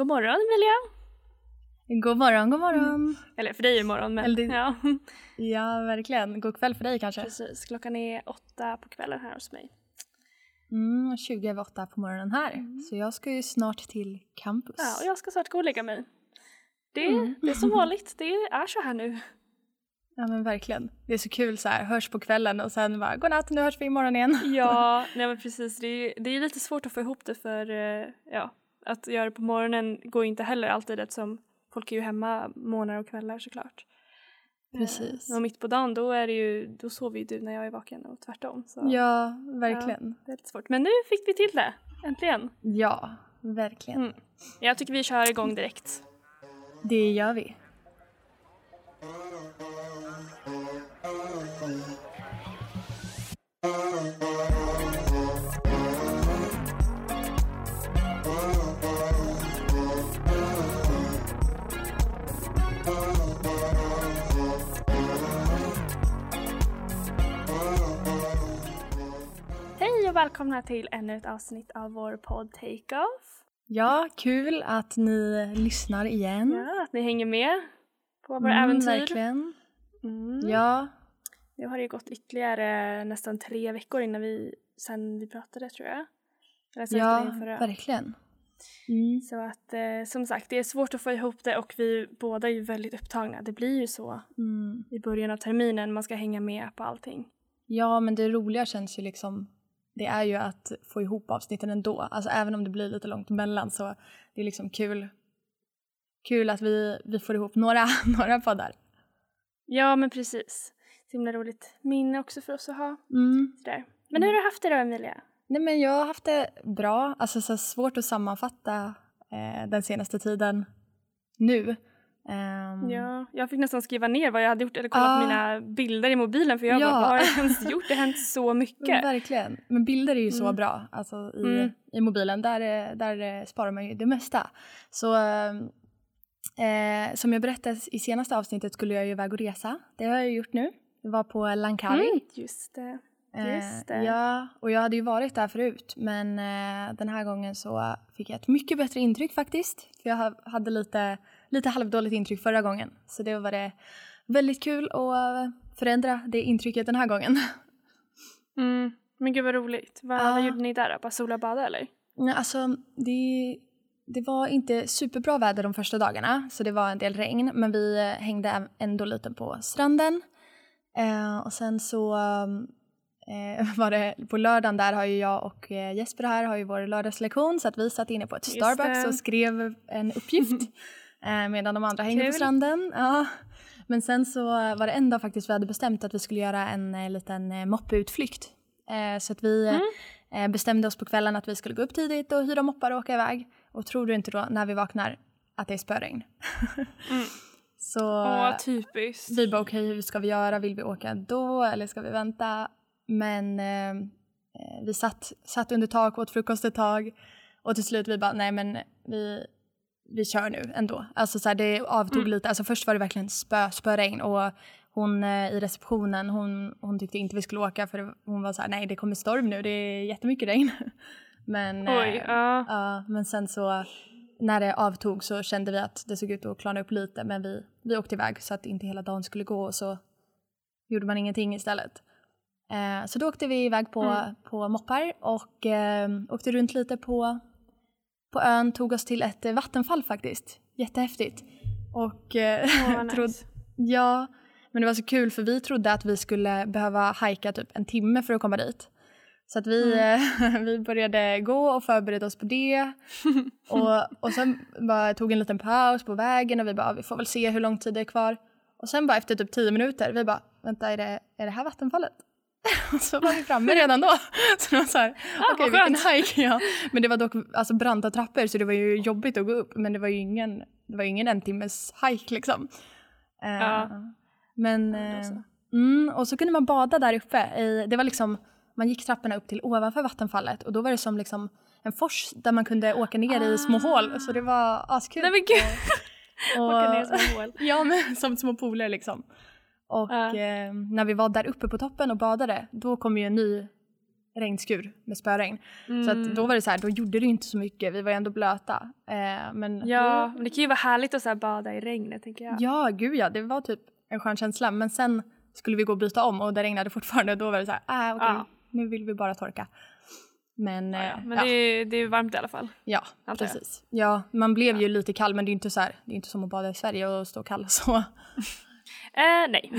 God morgon Emilia! God morgon, god morgon! Eller för dig är morgon men det- ja. Ja, verkligen. God kväll för dig kanske. Precis, klockan är åtta på kvällen här hos mig. Mm, 20 över 8 på morgonen här. Så jag ska ju snart till campus. Ja, och jag ska snart gå och lägga mig. Det, Mm. det är som vanligt, det är så här nu. Ja men verkligen. Det är så kul så här, hörs på kvällen och sen bara godnatt, nu hörs vi imorgon igen. Ja, nej men precis. Det är, det är lite svårt att få ihop det för eh, ja, att göra det på morgonen går inte heller alltid eftersom folk är ju hemma morgnar och kvällar såklart. Precis. Eh, Och mitt på dagen då är det ju, då sover ju du när jag är vaken och tvärtom. Så Ja, verkligen. det är lite svårt. Men nu fick vi till det, äntligen. Ja, verkligen. Mm. Jag tycker vi kör igång direkt. Det gör vi. Välkomna till ännu ett avsnitt av vår podd Take Off. Ja, kul att ni lyssnar igen. Ja, att ni hänger med på våra Mm, äventyr. Verkligen. Mm. Ja, Nu har det ju gått ytterligare nästan tre veckor innan vi, sen vi pratade tror jag. Eller ja verkligen. Mm. Så att eh, som sagt, det är svårt att få ihop det och vi båda är ju väldigt upptagna. Det blir ju så Mm. i början av terminen, man ska hänga med på allting. Ja, men det roliga känns ju liksom, det är ju att få ihop avsnitten ändå. Alltså även om det blir lite långt emellan så det är liksom kul, kul att vi, vi får ihop några, några poddar. Ja, men precis. Så himla roligt minne också för oss att ha. Mm. Sådär. Men hur har du haft det då, Emilia? Nej men jag har haft det bra, alltså så svårt att sammanfatta eh, den senaste tiden nu. Ehm, Ja, jag fick nästan skriva ner vad jag hade gjort eller kolla Ah. på mina bilder i mobilen för jag Ja. bara, vad har jag ens gjort? Det har hänt så men mycket. Verkligen. Men bilder är ju så Mm. bra alltså i, Mm. i mobilen. Där, eh, där eh, sparar man ju det mesta. Så ehm, eh, som jag berättade i senaste avsnittet skulle jag ju iväg och resa. Det har jag gjort nu. Det var på Langkawi. Mm, just det. Just Eh, det. ja, och jag hade ju varit där förut men eh, den här gången så fick jag ett mycket bättre intryck faktiskt. För jag ha- hade lite, lite halvdåligt intryck förra gången. Så det var det väldigt kul att förändra det intrycket den här gången. Mm. Men gud vad roligt. Vad, Ja. gjorde ni där då? Bara sola och bada eller? Nej, alltså det, det var inte superbra väder de första dagarna så det var en del regn men vi eh, hängde ändå lite på stranden. Eh, och sen så eh, var det på lördagen där har ju jag och eh, Jesper här har ju vår lördagslektion så att vi satt inne på ett Just Starbucks det. och skrev en uppgift medan de andra hängde Kul. på stranden. Ja. Men sen så var det en dag faktiskt vi hade bestämt att vi skulle göra en eh, liten eh, moppeutflykt. Eh, så att vi Mm. eh, bestämde oss på kvällen att vi skulle gå upp tidigt och hyra moppar och åka iväg. Och tror du inte då när vi vaknar att det är spöregn? Mm. Så Åh, typiskt. vi bara okej, hur ska vi göra? Vill vi åka då eller ska vi vänta? Men eh, eh, vi satt, satt under tak, åt frukost ett tag och till slut vi bara nej men vi, vi kör nu ändå. Alltså så här, det avtog Mm. lite, alltså först var det verkligen spö, spöregn och hon eh, i receptionen hon, hon tyckte inte vi skulle åka för det, hon var så här nej det kommer storm nu, det är jättemycket regn. Men, eh, Oj, ja. Ja, men sen så när det avtog så kände vi att det såg ut att klarna upp lite men vi, vi åkte iväg så att inte hela dagen skulle gå och så gjorde man ingenting istället. Eh, så då åkte vi iväg på, Mm. på moppar och eh, åkte runt lite på, på ön, tog oss till ett eh, vattenfall faktiskt. Jättehäftigt. Och trodde- nice. ja, men det var så kul för vi trodde att vi skulle behöva hajka typ en timme för att komma dit. Så att vi, Mm. eh, vi började gå och förberedde oss på det. och, och sen bara tog en liten paus på vägen och vi bara, vi får väl se hur lång tid det är kvar. Och sen bara efter typ tio minuter, vi bara, vänta är det, är det här vattenfallet? och så var vi framme redan då. Så det var så här, Ah, okej vad vilken hike ja. Men det var dock alltså, branta trappor så det var ju jobbigt att gå upp. Men det var ju ingen, det var ingen en timmes hike liksom. Eh, Ja. Men, Ja, då eh, så. mm, och så kunde man bada där uppe. I, det var liksom, man gick trapporna upp till ovanför vattenfallet och då var det som liksom en fors där man kunde åka ner i små Ah. hål. Så det var askul. Nej men gud! Och- Åka ner som hål. Ja, men som små pooler liksom. Och Ja. eh, när vi var där uppe på toppen och badade, då kom ju en ny, regnskur med spöregn. Mm. Så att då var det så här, då gjorde det inte så mycket, vi var ju ändå blöta. Eh, men Ja, men det kan ju vara härligt att så bada i regnet tänker jag. Ja, gud ja, det var typ en skön känsla. Men sen skulle vi gå och byta om och det regnade fortfarande och då var det så här, ah, okej, Ja. nu vill vi bara torka. Men, Ja, eh, ja. Men ja, det, är, det är varmt i alla fall. ja jag. precis. Ja, man blev ju lite kall men det är inte så här, det är inte som att bada i Sverige och stå kall så. Eh, nej.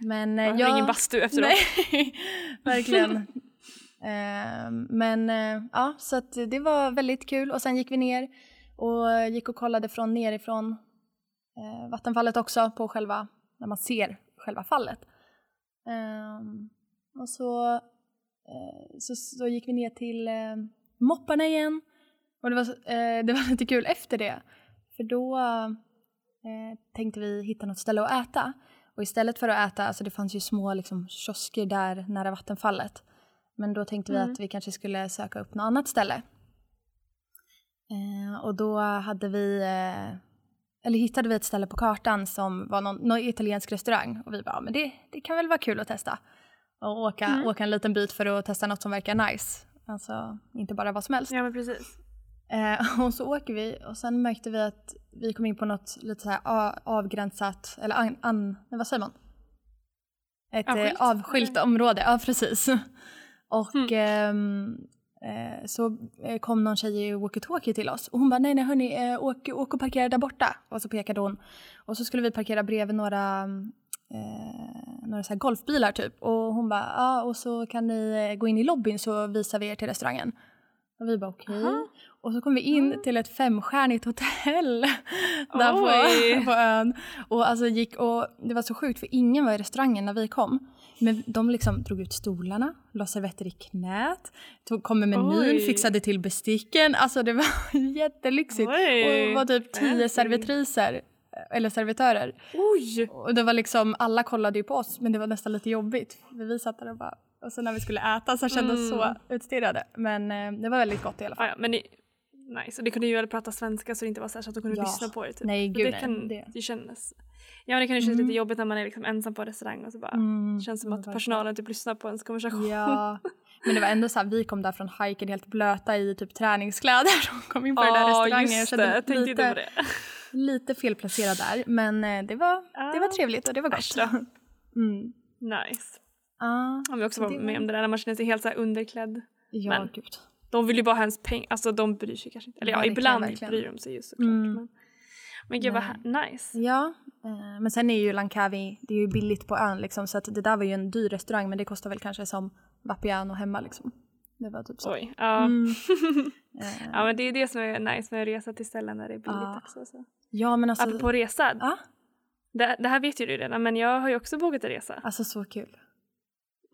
Men eh, Jag har ingen bastu efteråt. Nej, verkligen. Eh, men eh, ja, så att det var väldigt kul och sen gick vi ner och gick och kollade från nerifrån eh, vattenfallet också på själva, när man ser själva fallet. Och så, så, så gick vi ner till mopparna igen och det var, det var lite kul efter det för då eh, tänkte vi hitta något ställe att äta. Och istället för att äta, alltså det fanns ju små liksom, kiosker där nära vattenfallet. Men då tänkte vi Mm. att vi kanske skulle söka upp något annat ställe. Eh, och då hade vi, eh, eller hittade vi ett ställe på kartan som var någon, någon italiensk restaurang. Och vi bara, "Ja, men det, det kan väl vara kul att testa. Och åka, Mm. åka en liten bit för att testa något som verkar nice. Alltså inte bara vad som helst. Ja men precis. Eh, och så åker vi och sen märkte vi att vi kom in på något lite så här avgränsat, eller an, an, vad säger man? Ett Avskilt, avskilt, avskilt område, ja precis. Och Mm. ehm, eh, så eh, kom någon tjej i walkie-talkie till oss och hon bara nej nej hörni, eh, åk, åk och parkera där borta. Och så pekade hon. Och så skulle vi parkera bredvid några eh, några så golfbilar typ. Och hon bara ja och så kan ni eh, gå in i lobbyn så visar vi er till restaurangen. Och vi bara okej. Aha. Och så kom vi in till ett femstjärnigt hotell där Oj. på, på ön. Och alltså gick och det var så sjukt för ingen var i restaurangen när vi kom. Men de liksom drog ut stolarna, la servetter i knät, tog, kom med menyn, Oj. fixade till besticken. Alltså det var jättelyxigt. Oj, Och det var typ tio servitriser, eller servitörer. Oj! Och det var liksom, alla kollade ju på oss men det var nästan lite jobbigt. Vi satt där och bara, och så när vi skulle äta så kände vi Mm. så utstirrade. Men eh, det var väldigt gott i alla fall. Ja, men det, nice. Och det kunde ju väl prata svenska så det inte var så, att de kunde Ja. lyssna på det. Typ. Nej, gud det nej. kan Det- det kännas... Ja det kan ju kännas Mm. lite jobbigt när man är liksom ensam på restaurang och så bara Mm, det känns som att personalen typ lyssnar på ens konversation. Ja, men det var ändå så här, vi kom där från hajken helt blöta i typ träningskläder och kom in på den där restaurangen. just det, jag tänkte inte på lite, det. lite felplacerad där, men eh, det var, det var trevligt och det var gott. Mm. Nice. Ja, Jag vill också det med var- om det där när man känner sig helt så underklädd. ja Men- gud. De vill ju bara ha ens pengar, alltså de bryr sig kanske inte. Eller ja, Verkligen, ibland bryr de sig ju såklart. Mm. Men, men gud vad nice. Ja, eh, men sen är ju Langkawi, det är ju billigt på ön liksom så att det där var ju en dyr restaurang men det kostar väl kanske som Vapiano hemma liksom. Det var typ så. Oj. Ja. Mm. Eh, ja men det är det som är nice med att resa till ställen där det är billigt Ja. också. Så. ja men alltså, Apropå resa, ja, det, det här vet ju du redan men jag har ju också bokat en resa. alltså så kul.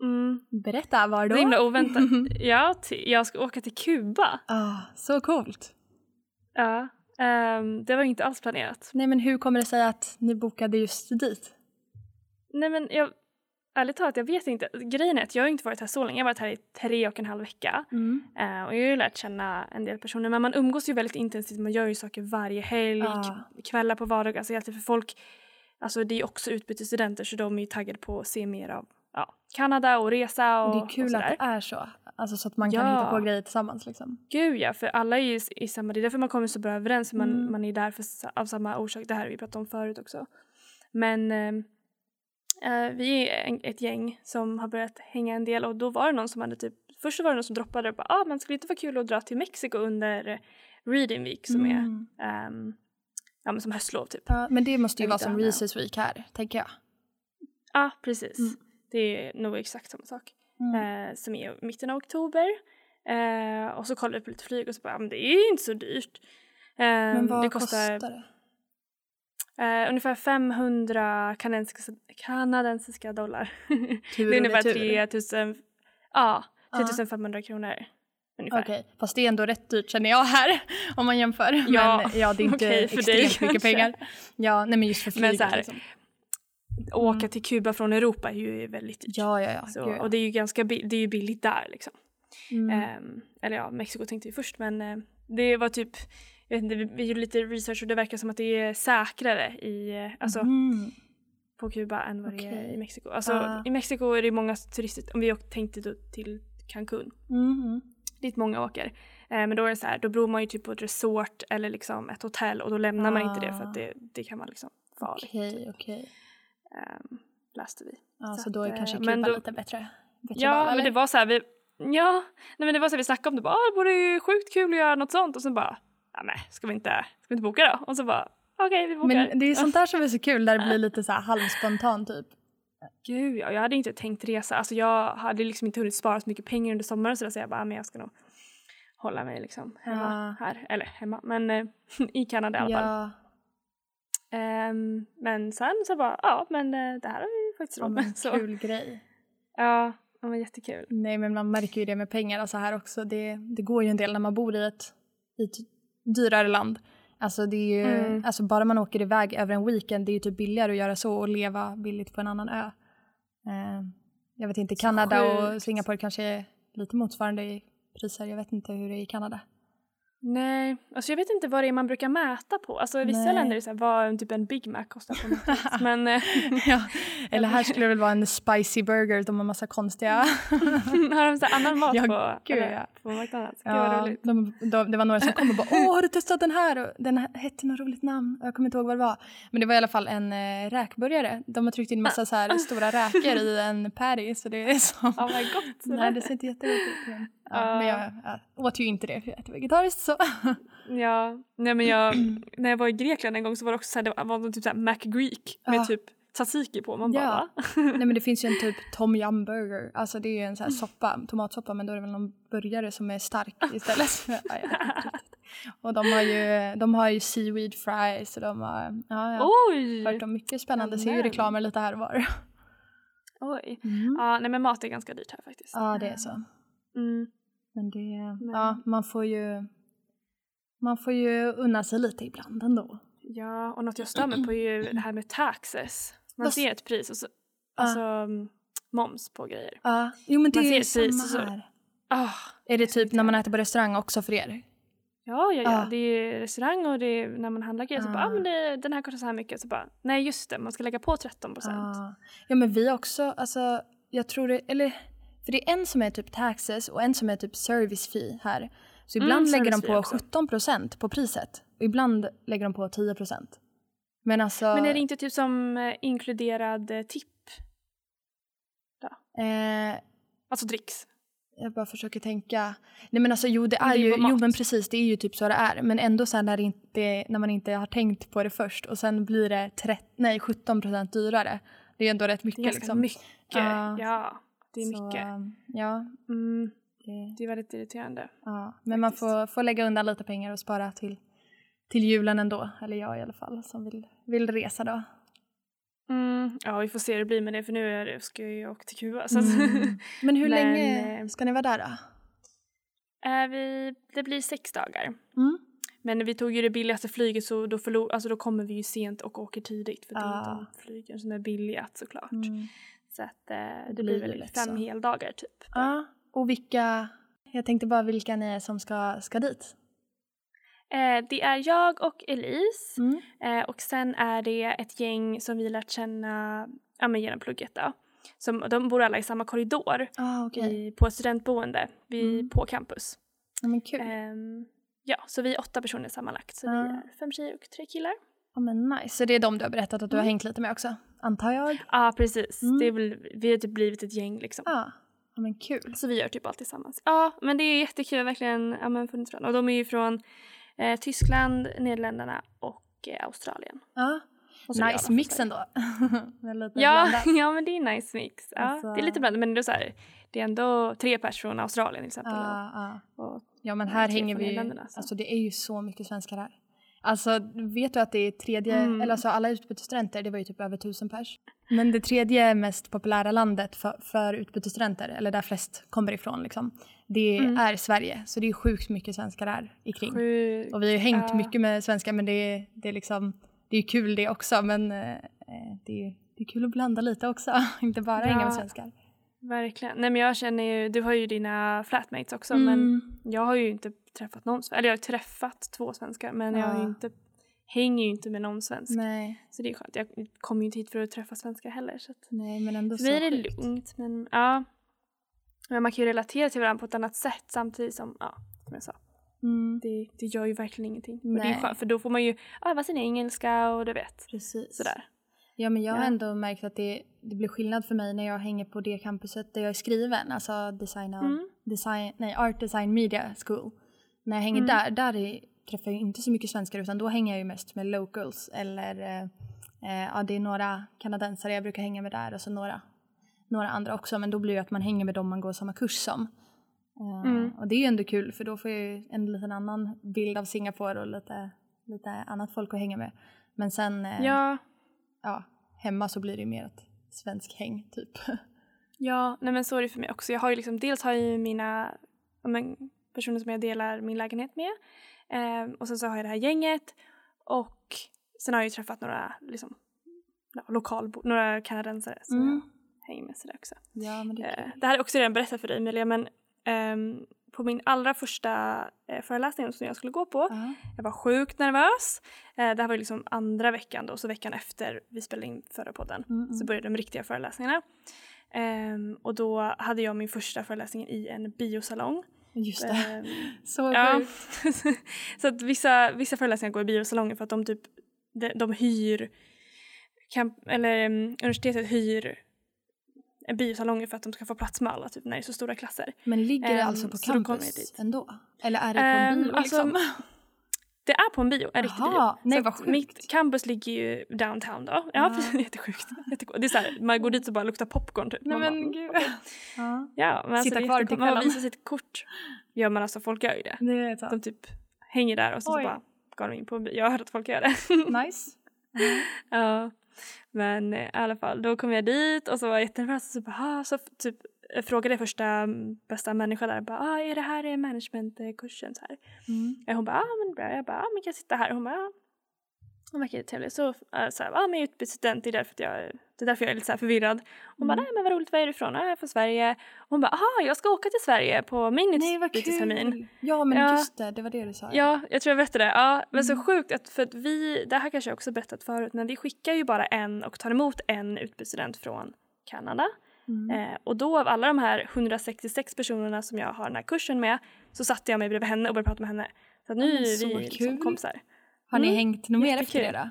Mm. Berätta, var då? är himla oväntat. ja, jag ska åka till Kuba. Ah, så coolt. Ja. ehm, det var inte alls planerat. Nej men hur kommer det sig att ni bokade just dit? Nej men jag, ärligt talat jag vet inte. Grejen är att jag har inte varit här så länge. Jag har varit här i tre och en halv vecka. Mm. Eh, och jag har ju lärt känna en del personer men man umgås ju väldigt intensivt, man gör ju saker varje helg, k- kvällar på vardagar, alltså för folk, alltså det är också utbytesstudenter så de är ju taggade på att se mer av ja, Kanada och resa och, det är kul att det är så. Alltså så att man kan Ja. hitta på grejer tillsammans liksom. Gud ja, för alla är ju i- samma, det är därför man kommer så bra överens, man, Mm. man är där för, av samma orsak, det här har vi pratat om förut också. Men eh, eh, vi är en, ett gäng som har börjat hänga en del och då var det någon som hade typ, först var det någon som droppade och bara ah, men skulle det inte vara kul att dra till Mexiko under Reading Week som är Mm. ehm, ja, men som höstlov typ. Ja, men det måste ju vara som. Reese's Week här, tänker jag. Ja, precis. Mm. Det är nog exakt samma sak. Mm. Eh, som är mitten av oktober. Eh, och så kollade vi på lite flyg och så bara, "Ja, men det är ju inte så dyrt. Eh, Men vad det kostar, kostar det? eh, ungefär 500 kanadensiska, kanadensiska dollar. Tur det är ungefär retur. 3000, ja, Ja. 3500 kronor. Ungefär. Okej, fast det är ändå rätt dyrt känner jag här om man jämför. Ja, men ja, det är inte dig extremt mycket pengar. Ja, nej men just för Men flyget så här, liksom. Åka till Kuba från Europa är ju väldigt dyrt. Ja, ja, ja. Så, och det är ju ganska det är ju billigt där liksom. Mm. Ehm, eller ja, Mexiko tänkte vi först men eh, det var typ, jag vet inte, vi, vi gjorde lite research och det verkar som att det är säkrare i, eh, alltså Mm. på Kuba än vad det är i Mexiko. Alltså Ah. i Mexiko är det många turister, om vi tänkte då till Cancun. Mm. Dit många åker. Eh, men då är det så här, då bor man ju typ på ett resort eller liksom ett hotell och då lämnar man inte det för Ah. att det, det kan vara liksom farligt. Okej, okej. Ehm, läste vi. Ja, Så så då är att, kanske eh, Kuba men då- lite bättre. bättre Ja, val, men det var så här, vi, ja, nej men det var så här, vi snackade om det, bara, ah, det vore ju sjukt kul att göra något sånt och sen bara, ja men ska vi inte, ska vi inte boka då? Och så bara, okej vi bokar. Men det är sånt där som är så kul där det blir lite så här halvspontant typ. Gud ja, jag hade inte tänkt resa, alltså jag hade liksom inte hunnit spara så mycket pengar under sommaren så, där, så jag bara, ah, men jag ska nog hålla mig liksom hemma här, eller hemma, men eh, i Kanada i alla fall. Ja, Ehm, men sen så bara, ja men eh, det här har vi faktiskt ja råd med. Så, kul grej. ja, det var jättekul. Nej men man märker ju det med pengar alltså här också. Det, det går ju en del när man bor i ett, i ett dyrare land. Alltså det är ju, Mm. alltså bara man åker iväg över en weekend det är ju typ billigare att göra så och leva billigt på en annan ö. Eh, jag vet inte, Kanada och. Singapore kanske är lite motsvarande i priser. Jag vet inte hur det är i Kanada. Nej, alltså jag vet inte vad det är man brukar mäta på. Alltså i vissa Nej. länder är det så här, vad typ en Big Mac kostar på något. Men eh, ja, eller här skulle det väl vara en spicy burger, de har massa konstiga... har de så annan mat Ja, på, gud, eller, ja. på McDonalds? Gud vad Ja, roligt. de, de, det var några som kom och bara åh har du testat den här? Och den här hette något roligt namn. Jag kommer inte ihåg vad det var. Men det var i alla fall en eh, räkburgare. De har tryckt in massa så här stora räkor i en patty så det är som... Ja vad gott. Nej det ser inte jättegott ut. Ja, men jag, jag åt ju inte det för jag äter vegetariskt så. Ja, nej men jag, när jag var i Grekland en gång så var det också så här, det var någon typ så här McGreek med Ja. typ tzatziki på. Man bara Ja. va? Nej men det finns ju en typ tom yum burger. Alltså det är ju en så här soppa, tomatsoppa men då är det väl någon burgare som är stark istället. ja, och de har ju, de har ju seaweed fries och de har, ja, jag har hört om mycket spännande. Ser ju reklamer lite här och var. Oj. Mm. Ja, nej men mat är ganska dyrt här faktiskt. Ja det är så. Mm. Men det, Men- ja man får ju, man får ju unna sig lite ibland ändå. Ja, och något jag stör mig på är ju det här med taxes. Man ser ett pris och så, alltså mm, moms på grejer. Ja, jo men det Man är ju och så- samma här. Ah, Är det typ när man äter på restaurang också för er? ja, ja, ja, Ah. det är restaurang och det är när man handlar grejer så bara, ah, Ah. men det, den här kostar så här mycket. Så bara, nej just det, man ska lägga på 13 procent. Ja. ja men vi också, alltså jag tror det, eller för det är en som är typ taxes och en som är typ service fee här. Så Mm, ibland lägger de på också. 17% på priset och ibland lägger de på 10%. Men alltså, Men är det inte typ som eh, inkluderad eh, tipp? eh, Alltså dricks? jag bara försöker tänka. Nej men alltså jo det är det är ju, jo men precis det är ju typ så det är. Men ändå här när, inte, när man inte har tänkt på det först och sen blir det 30, nej 17% dyrare. Det är ändå rätt Det är mycket ganska liksom. mycket. Ja. Ja, det är Så, mycket. um, ja, Mm, det, det är väldigt irriterande. ja. Men man får, får lägga undan lite pengar och spara till, till julen ändå. Eller jag i alla fall som vill, vill resa då. Mm, ja, vi får se hur det blir med det för nu är det, ska jag åka till Kuba. Så Mm. Men hur Men, länge eh, ska ni vara där då? är vi, det blir sex dagar. Mm. Men vi tog ju det billigaste flyget så då, förlor, alltså då kommer vi ju sent och åker tidigt för det är Ah. inte de flygen som är billigast såklart. Så att eh, det, blir väl fem så. heldagar typ. Ja, och vilka, jag tänkte bara vilka ni är som ska, ska dit. Eh, det är jag och Elise Mm. eh, och sen är det ett gäng som vi lärt känna ja, men genom plugget då. Som, de bor alla i samma korridor Ah, okej. i, på ett studentboende vid, Mm. på campus. Ja, men kul. Ehm, ja, så vi är åtta personer sammanlagt. Så Ja. vi är fem tjejer och tre killar. Ja, men nice. Så det är de du har berättat att du har Mm. hängt lite med också, antar jag? Ja, precis. Mm. Det är väl, vi har typ blivit ett gäng liksom. Ja. Ja, men kul. Så vi gör typ allt tillsammans. Ja, men det är jättekul verkligen. Ja, men funnits. Och de är ju från eh, Tyskland, Nederländerna och eh, Australien. Ja. Och Nice mix ändå. Ja, ja, men det är nice mix. Ja, Alltså- Det är lite blandat, men det är, så här, det är ändå tre personer från Australien till exempel. Ja, ja. Och, och, ja, men här hänger vi ju, alltså det är ju så mycket svenskar här. Alltså vet du att det är tredje, Mm. eller alltså alla utbytesstudenter, det var ju typ över tusen pers. Men det tredje mest populära landet för, för utbytesstudenter, eller där flest kommer ifrån liksom, det Mm. är Sverige. Så det är sjukt mycket svenskar här i kring. sjukt. Och vi har ju hängt Ja. mycket med svenskar men det är, det är liksom, det är kul det också men eh, det, är, det är kul att blanda lite också, inte bara hänga med Ja. svenskar. Verkligen. Nej men jag känner ju, du har ju dina flatmates också men Mm. jag har ju inte träffat någon svensk. Eller jag har träffat två svenskar men jag har Ja. inte, hänger ju inte med någon svensk. Nej, Så det är skönt. Jag kommer ju inte hit för att träffa svenskar heller så att nej men ändå för mig är det sjukt. lugnt men ja. Men man kan ju relatera till varandra på ett annat sätt samtidigt som, ja, som jag sa. Mm. Det, det gör ju verkligen ingenting. Och det är skönt, för då får man ju öva sin engelska och du vet. Precis. Sådär. Ja men jag har Ja. ändå märkt att det, det blir skillnad för mig när jag hänger på det campuset där jag är skriven, alltså design, Mm. design nej, Art Design Media School. När jag hänger Mm. där, där är, träffar jag ju inte så mycket svenskar utan då hänger jag ju mest med locals eller eh, eh, ja det är några kanadensare jag brukar hänga med där och så några, några andra också men då blir det att man hänger med dem man går samma kurs som. Eh, Mm. Och det är ju ändå kul för då får jag ju en liten annan bild av Singapore och lite, lite annat folk att hänga med. Men sen eh, Ja, ja, hemma så blir det mer ett svensk häng typ. ja, nej men så är det för mig också. Jag har ju liksom, dels har jag ju mina men, personer som jag delar min lägenhet med. Eh, och sen så har jag det här gänget. Och sen har jag ju träffat några liksom, ja, lokalbo, några kanadensare som Mm. jag hänger med sådär också. Ja, men det Eh, det här har jag också redan berättat för dig Emilia men ehm, på min allra första eh, föreläsning som jag skulle gå på, Ja. jag var sjukt nervös. Eh, det här var liksom andra veckan då, så veckan efter vi spelade in förra podden Mm, mm. så började de riktiga föreläsningarna. Ehm, och då hade jag min första föreläsning i en biosalong. Just det. Ehm, Så ja. så att vissa, vissa föreläsningar går i biosalonger för att de typ de, de hyr camp, eller um, universitetet hyr biosalonger för att de ska få plats med alla typ när det är så stora klasser. Men ligger det Ehm, alltså på så då kommer campus ändå? Eller är det på en Ehm, bio alltså, liksom? Det är på en bio, en riktig bio. Jaha, nej vad sjukt. Mitt campus ligger ju downtown då. Ja, precis. Jättesjukt. Jättegott. Det är så här, man går dit och bara luktar popcorn typ. Nej Man bara, men mm. gud. Ja, Ja, men alltså Sitta är kvar till. Man visar sitt kort. Ja men alltså folk gör ju det. det De typ hänger där och så, så bara går de in på en bio. Jag har hört att folk gör det. Nice. ja. Men eh, i alla fall, då kom jag dit och så var jag jättenervös och så bara, ah, så typ jag frågade första mm, bästa människa där, bara, ah, är det här eh, managementkursen? Så här. Mm. Hon bara, ah, men bra. Jag bara, ah, men kan jag sitta här? Hon bara, ah. Hon verkar trevlig. Så, äh, så här, ah, men jag är utbytesstudent, det är därför jag, det är därför jag är lite så förvirrad. Hon bara, Mm. nej men vad roligt, var är du ifrån? Ah, jag är från Sverige. Hon bara, aha, jag ska åka till Sverige på min utbytestermin. Ja men Ja. just det, det var det du sa. Ja, jag tror jag berättade det. Ja, men så Mm. sjukt att för att vi, det här kanske jag också berättat förut, men vi skickar ju bara en och tar emot en utbytesstudent från Kanada. Mm. Eh, och då av alla de här 166 personerna som jag har den här kursen med så satte jag mig bredvid henne och började prata med henne. Så nu är så vi liksom kompisar. Har ni Mm, hängt något mer efter det då?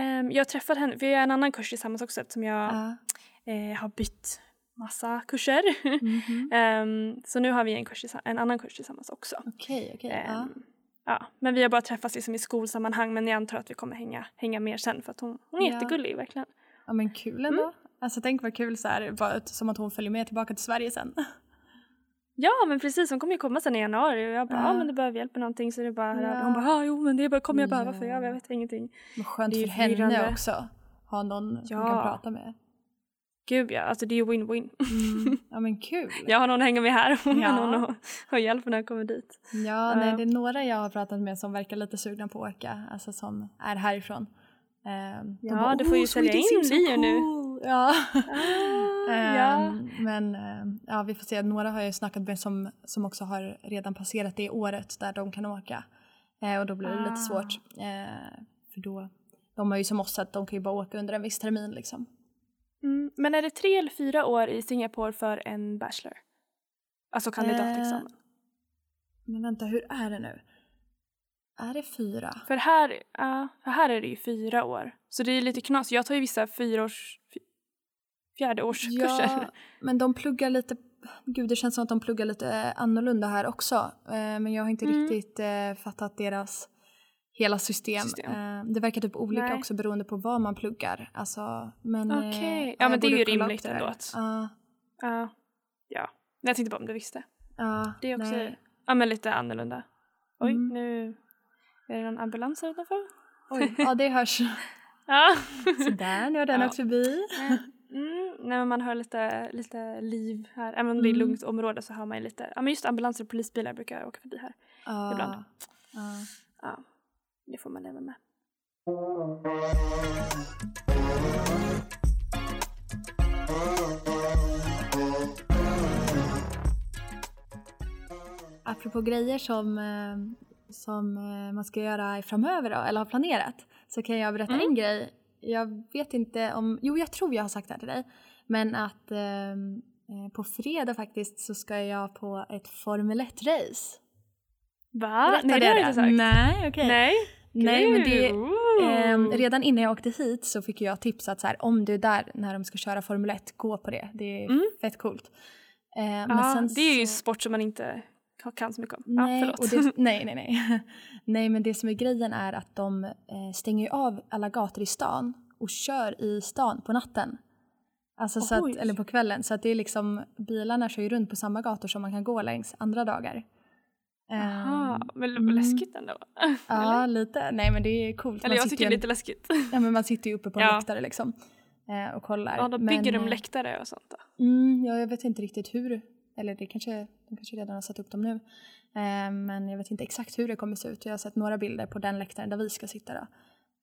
Ehm, jag har träffat henne, vi har en annan kurs tillsammans också eftersom jag Ja. eh, har bytt massa kurser. Mhm. Ehm, så nu har vi en, kurs, en annan kurs tillsammans också. Okej, okej. ja. Ehm, ja, men vi har bara träffats liksom i skolsammanhang men jag antar att vi kommer hänga, hänga mer sen för att hon, hon är Ja. jättegullig verkligen. Ja men kul ändå. Mm. Alltså tänk vad kul så här, bara som att hon följer med tillbaka till Sverige sen. Ja men precis, hon kommer ju komma sen i januari och jag bara, ja Ja. men du behöver hjälp med någonting så det är bara. Ja. Hon bara, ja jo men det bara, kommer jag behöva för Ja. jag, jag vet ingenting. Vad skönt för henne också. Ha någon som Ja. kan prata med. Gud ja, alltså det är ju win-win. Mm. Ja men kul. Jag har någon att hänga med här och Ja. någon att ha hjälp när jag kommer dit. Ja, nej, Ja. det är några jag har pratat med som verkar lite sugna på att åka, alltså som är härifrån. Ehm, de Ja, du får ju "Oh, sälja in bio nu." cool." Ja. Ah, Ehm, ja. Men ehm, ja, vi får se. Några har jag snackat med som, som också har redan passerat det året där de kan åka. Eh, och då blir det Ah. lite svårt. Eh, för då, de har ju som oss att de kan ju bara åka under en viss termin liksom. Mm, men är det tre eller fyra år i Singapore för en bachelor? Alltså kandidatexamen. Men vänta, hur är det nu? Är det fyra? För här, ja, för här är det ju fyra år. Så det är lite knas. Jag tar ju vissa fyraårs, fy- fjärdeårskurser. Ja, men de pluggar lite, gud det känns som att de pluggar lite eh, annorlunda här också. Eh, men jag har inte Mm. riktigt eh, fattat deras hela system. System. Det verkar typ olika Nej. också beroende på vad man pluggar. Alltså, men, Okej. Ja, jag men det är ju rimligt ändå att- Ja, Ja. ja. Jag tänkte bara om du visste. ja, Det är också nej. ja, men lite annorlunda. Oj, Mm. nu är det någon ambulans här utanför. Oj, ja det hörs. Ja. Sådär, nu har den Ja. åkt förbi. Mm, nej, men man hör lite, lite liv här. Även om det är Mm. lugnt område så hör man ju lite, ja men just ambulanser och polisbilar brukar åka förbi här. Ja, Ibland. ja. Ja, det får man leva med. Apropå grejer som, eh, som eh, man ska göra framöver då, eller har planerat, så kan jag berätta Mm. en grej. Jag vet inte om, jo jag tror jag har sagt det här till dig, men att eh, Eh, på fredag faktiskt så ska jag på ett Formel 1-race. Va? Berättade Nej, det har jag inte sagt. Nej, okej. Nej. Nej, men det, ehm, redan innan jag åkte hit så fick jag tips att så här, om du är där när de ska köra Formel 1, gå på det. Det är Mm. fett coolt. Eh, ja, det är ju så- sport som man inte kan så mycket om. Nej, ja, det, nej, nej, nej. nej, men det som är grejen är att de eh, stänger av alla gator i stan och kör i stan på natten. Alltså så att, eller på kvällen. Så att det är liksom, bilarna kör ju runt på samma gator som man kan gå längs andra dagar. Jaha, Ehm, men mm. läskigt ändå. Ja, lite. Nej, men det är coolt. Eller Man jag tycker det är lite läskigt. Ja, men man sitter ju uppe på en Ja. läktare liksom eh, och kollar. Ja, då bygger men, de eh, läktare och sånt då. Mm, ja, jag vet inte riktigt hur, eller det kanske, de kanske redan har satt upp dem nu. Eh, men jag vet inte exakt hur det kommer se ut. Jag har sett några bilder på den läktaren där vi ska sitta då. Eh,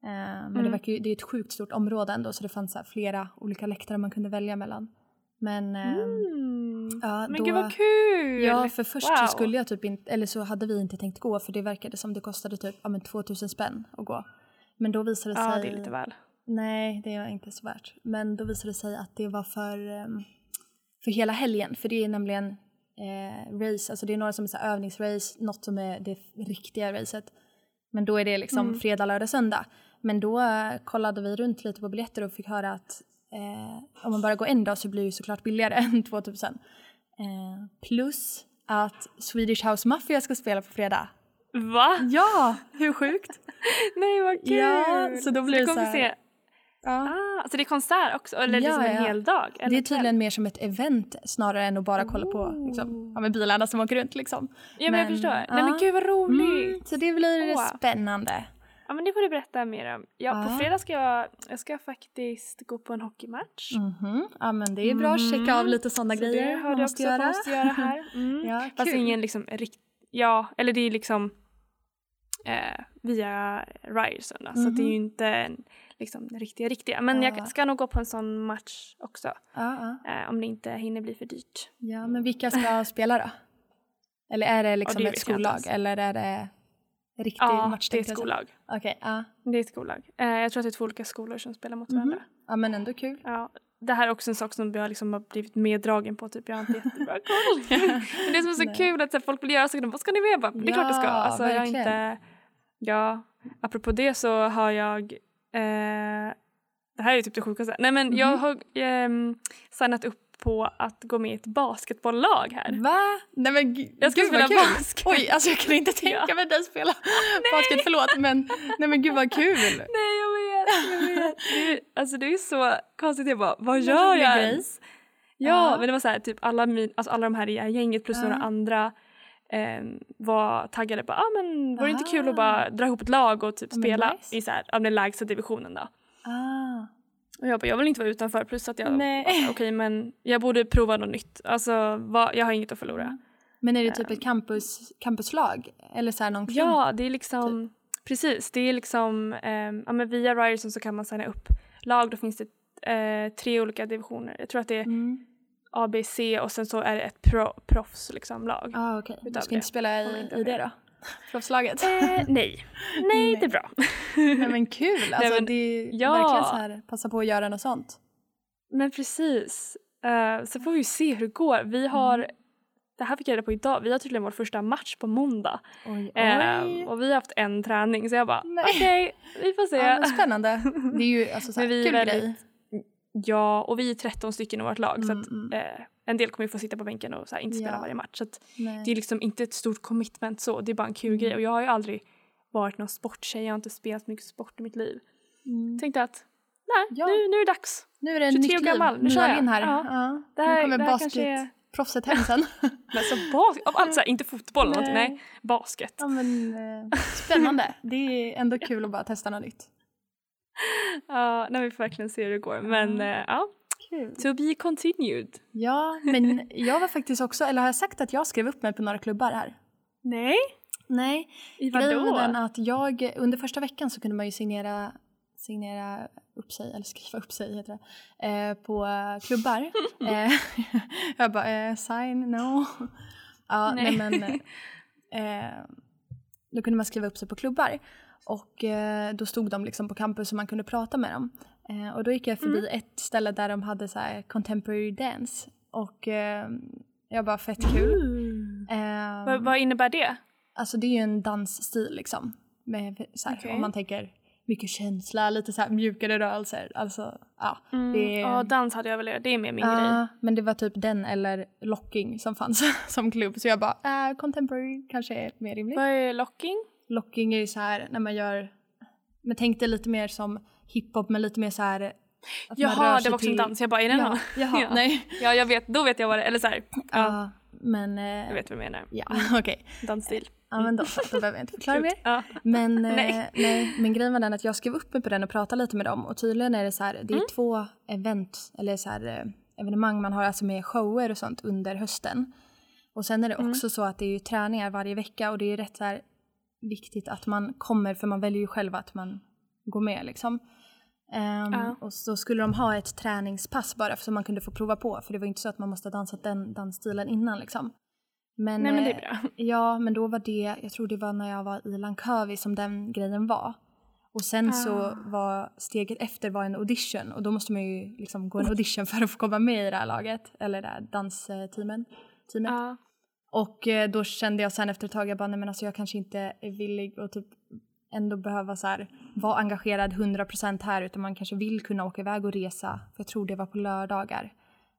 men det, Mm. verkar ju, det är ett sjukt stort område ändå så det fanns så här flera olika läktare man kunde välja mellan. Men eh, Mm. ja, Men då, gud vad kul! Ja, för först Wow. så skulle jag typ inte, eller så hade vi inte tänkt gå för det verkade som det kostade typ ja, men 2000 spänn att gå. Men då visade det Ja, sig... det är lite väl. Nej, det var inte så värt. Men då visade det sig att det var för, ehm, för hela helgen. För det är nämligen eh, race, alltså det är några som är så övningsrace, något som är det riktiga racet. Men då är det liksom Mm. fredag, lördag, söndag. Men då eh, kollade vi runt lite på biljetter och fick höra att eh, om man bara går en dag så blir det såklart billigare än 2000. Eh, plus att Swedish House Mafia ska spela på fredag. Va? Ja, hur sjukt? Nej vad kul! Ja, så då blir du det så här- se. Ja. Ah, alltså det är konsert också? Eller Ja, liksom en ja. hel dag? Eller Det är en kväll? tydligen mer som ett event snarare än att bara kolla på liksom, ja, med bilarna som åker runt. Liksom. Ja men, jag men, förstår. ja. Nej men gud vad roligt! Mm, så det blir Åh. spännande. Ja men det får du berätta mer om. Ja, på fredag ska jag, jag ska faktiskt gå på en hockeymatch. Mhm. Ja men det är bra att checka av lite sådana Mm. Så grejer det har du också göra. måste göra här. Mm. ja, Fast kul. ingen liksom rikt... Ja, eller det är liksom eh, via Ryerson då, så att det är ju inte en, liksom riktiga riktiga. Men. Ja. jag ska nog gå på en sån match också. ja, ja. Eh, om det inte hinner bli för dyrt. ja, men vilka ska spela då? Eller är det liksom det ett jag skollag eller är det riktig Ja, match? det är ett jag skollag. Okej, ja. Det är ett skollag. Eh, jag tror att det är två olika skolor som spelar mot Mhm. varandra. ja men ändå kul. Ja, det här är också en sak som jag liksom har blivit meddragen på. Typ. Jag har inte jättebra koll. Men det som är så Nej. kul att så här, folk vill göra saker. De bara, ska ni med? Jag bara, det är klart jag ska. Ja, Alltså, jag verkligen. inte... Ja, apropå det så har jag... Eh, det här är typ det sjukaste. Nej men Mhm. jag har ehm, signat upp på att gå med i ett basketbolllag här. Va? Nej men Jag ska gud spela basket. Oj, alltså jag kan inte tänka Ja. mig dig spela basket, förlåt men nej men gud vad kul. Nej jag vet, jag vet. Det är, alltså det är så konstigt. Jag bara, vad gör jag ens? Ja, Ja. men det var så här, typ alla, min, alltså alla de här i gänget plus Ja. några andra eh, var taggade på, ah, men vore det inte kul att bara dra ihop ett lag och typ men spela nice. i så här, av den lägsta divisionen då. Ah. Och jag bara, jag vill inte vara utanför plus att jag, okej men jag borde prova något nytt. Alltså vad, jag har inget att förlora. Men är det typ ett campus, campuslag? Eller så här någon? Ja, det är liksom, Typ. precis, det är liksom, ehm, ja men via Ryerson så kan man signa upp lag, då finns det eh, tre olika divisioner. Jag tror att det är Mm. A, B, C och sen så är det ett pro, proffs liksom. Ah, okej. Du ska det. inte spela i, i det då? Proffslaget? Eh, nej. nej, det är bra. Nej men kul! Alltså men- det är ja. verkligen så här, passa på att göra något sånt. Men precis. Eh, så får vi se hur det går. Vi har, Mm. det här fick jag reda på idag, vi har tydligen vår första match på måndag. Oj, Eh, och vi har haft en träning så jag bara Nej. okej, vi får se. Ja, spännande. Det är ju alltså så här, Men vi kul väldigt- grej. Ja, och vi är 13 stycken i vårt lag så Mm, att mm. eh, en del kommer ju få sitta på bänken och så här, inte spela Ja. varje match. Så att det är liksom inte ett stort commitment så, det är bara en kul grej och jag har ju aldrig varit någon sporttjej, jag har inte spelat mycket sport i mitt liv. Mm. Tänkte att nej, Ja. nu, nu är det dags. Nu är det 23 nytt år gammal, nu kör jag. Här. Ja. Ja. Det här- nu kommer kanske är- basketproffset hem sen. Men så bas- av allt så här, inte fotboll Nej. nej, basket. ja, men, eh, spännande. Det är ändå kul att bara testa något nytt. Ja, nej, vi får verkligen se hur det går. Men eh, ja, Kul. to be continued. Ja, men jag var faktiskt också, eller har jag sagt att jag skrev upp mig på några klubbar här? Nej, Nej, i grejen vadå? var den att jag, under första veckan så kunde man ju signera, signera upp sig, eller skriva upp sig heter det, eh, på klubbar. eh, jag bara, eh, sign, no. Ja, nej, Nej. men eh, då kunde man skriva upp sig på klubbar. Och eh, då stod de liksom på campus och man kunde prata med dem. Eh, och då gick jag förbi ett ställe där de hade så contemporary dance. Och eh, jag bara fett kul. Eh, Vad, vad innebär det? Alltså det är ju en dansstil liksom. Med, så här, Okej. Om man tänker mycket känsla, lite så här mjukare rörelser. Alltså ja. Mm. Det Ja, dans hade jag velat, det är mer min Ja, grej. men det var typ den eller locking som fanns som klubb. Så jag bara, äh, contemporary kanske är mer rimligt. Vad är locking? Locking är ju så här när man gör, men tänk dig lite mer som hiphop men lite mer så här. Att man rör Jaha, sig det var också en till- dans. Jag bara, är det Ja, jaha, Ja. nej. Ja, jag vet, då vet jag vad det är. Eller så här, ja, Ja, men, eh, jag vet vad du menar. ja okej. Dansstil. Ja men då då behöver jag inte förklara mer. Ja. Men, eh, Nej. nej. men grejen var den att jag skrev upp mig på den och pratade lite med dem och tydligen är det så här, det är Mm. två event eller så här eh, evenemang man har alltså med shower och sånt under hösten. Och sen är det Mm. också så att det är ju träningar varje vecka och det är rätt så här viktigt att man kommer för man väljer ju själv att man går med liksom. Ehm, Ja. Och så skulle de ha ett träningspass bara så man kunde få prova på för det var inte så att man måste ha dansat den dansstilen innan liksom. Men, Nej men det är eh, bra. Ja, men då var det, jag tror det var när jag var i Langkawi som den grejen var. Och sen så Ah. var steget efter var en audition och då måste man ju liksom gå en audition för att få komma med i det här laget, eller det här dansteamen. Teamet. Ja. Och eh, då kände jag sen efter ett tag, jag bara nej men alltså jag kanske inte är villig och typ ändå behöva så här, vara engagerad 100% här utan man kanske vill kunna åka iväg och resa. För jag tror det var på lördagar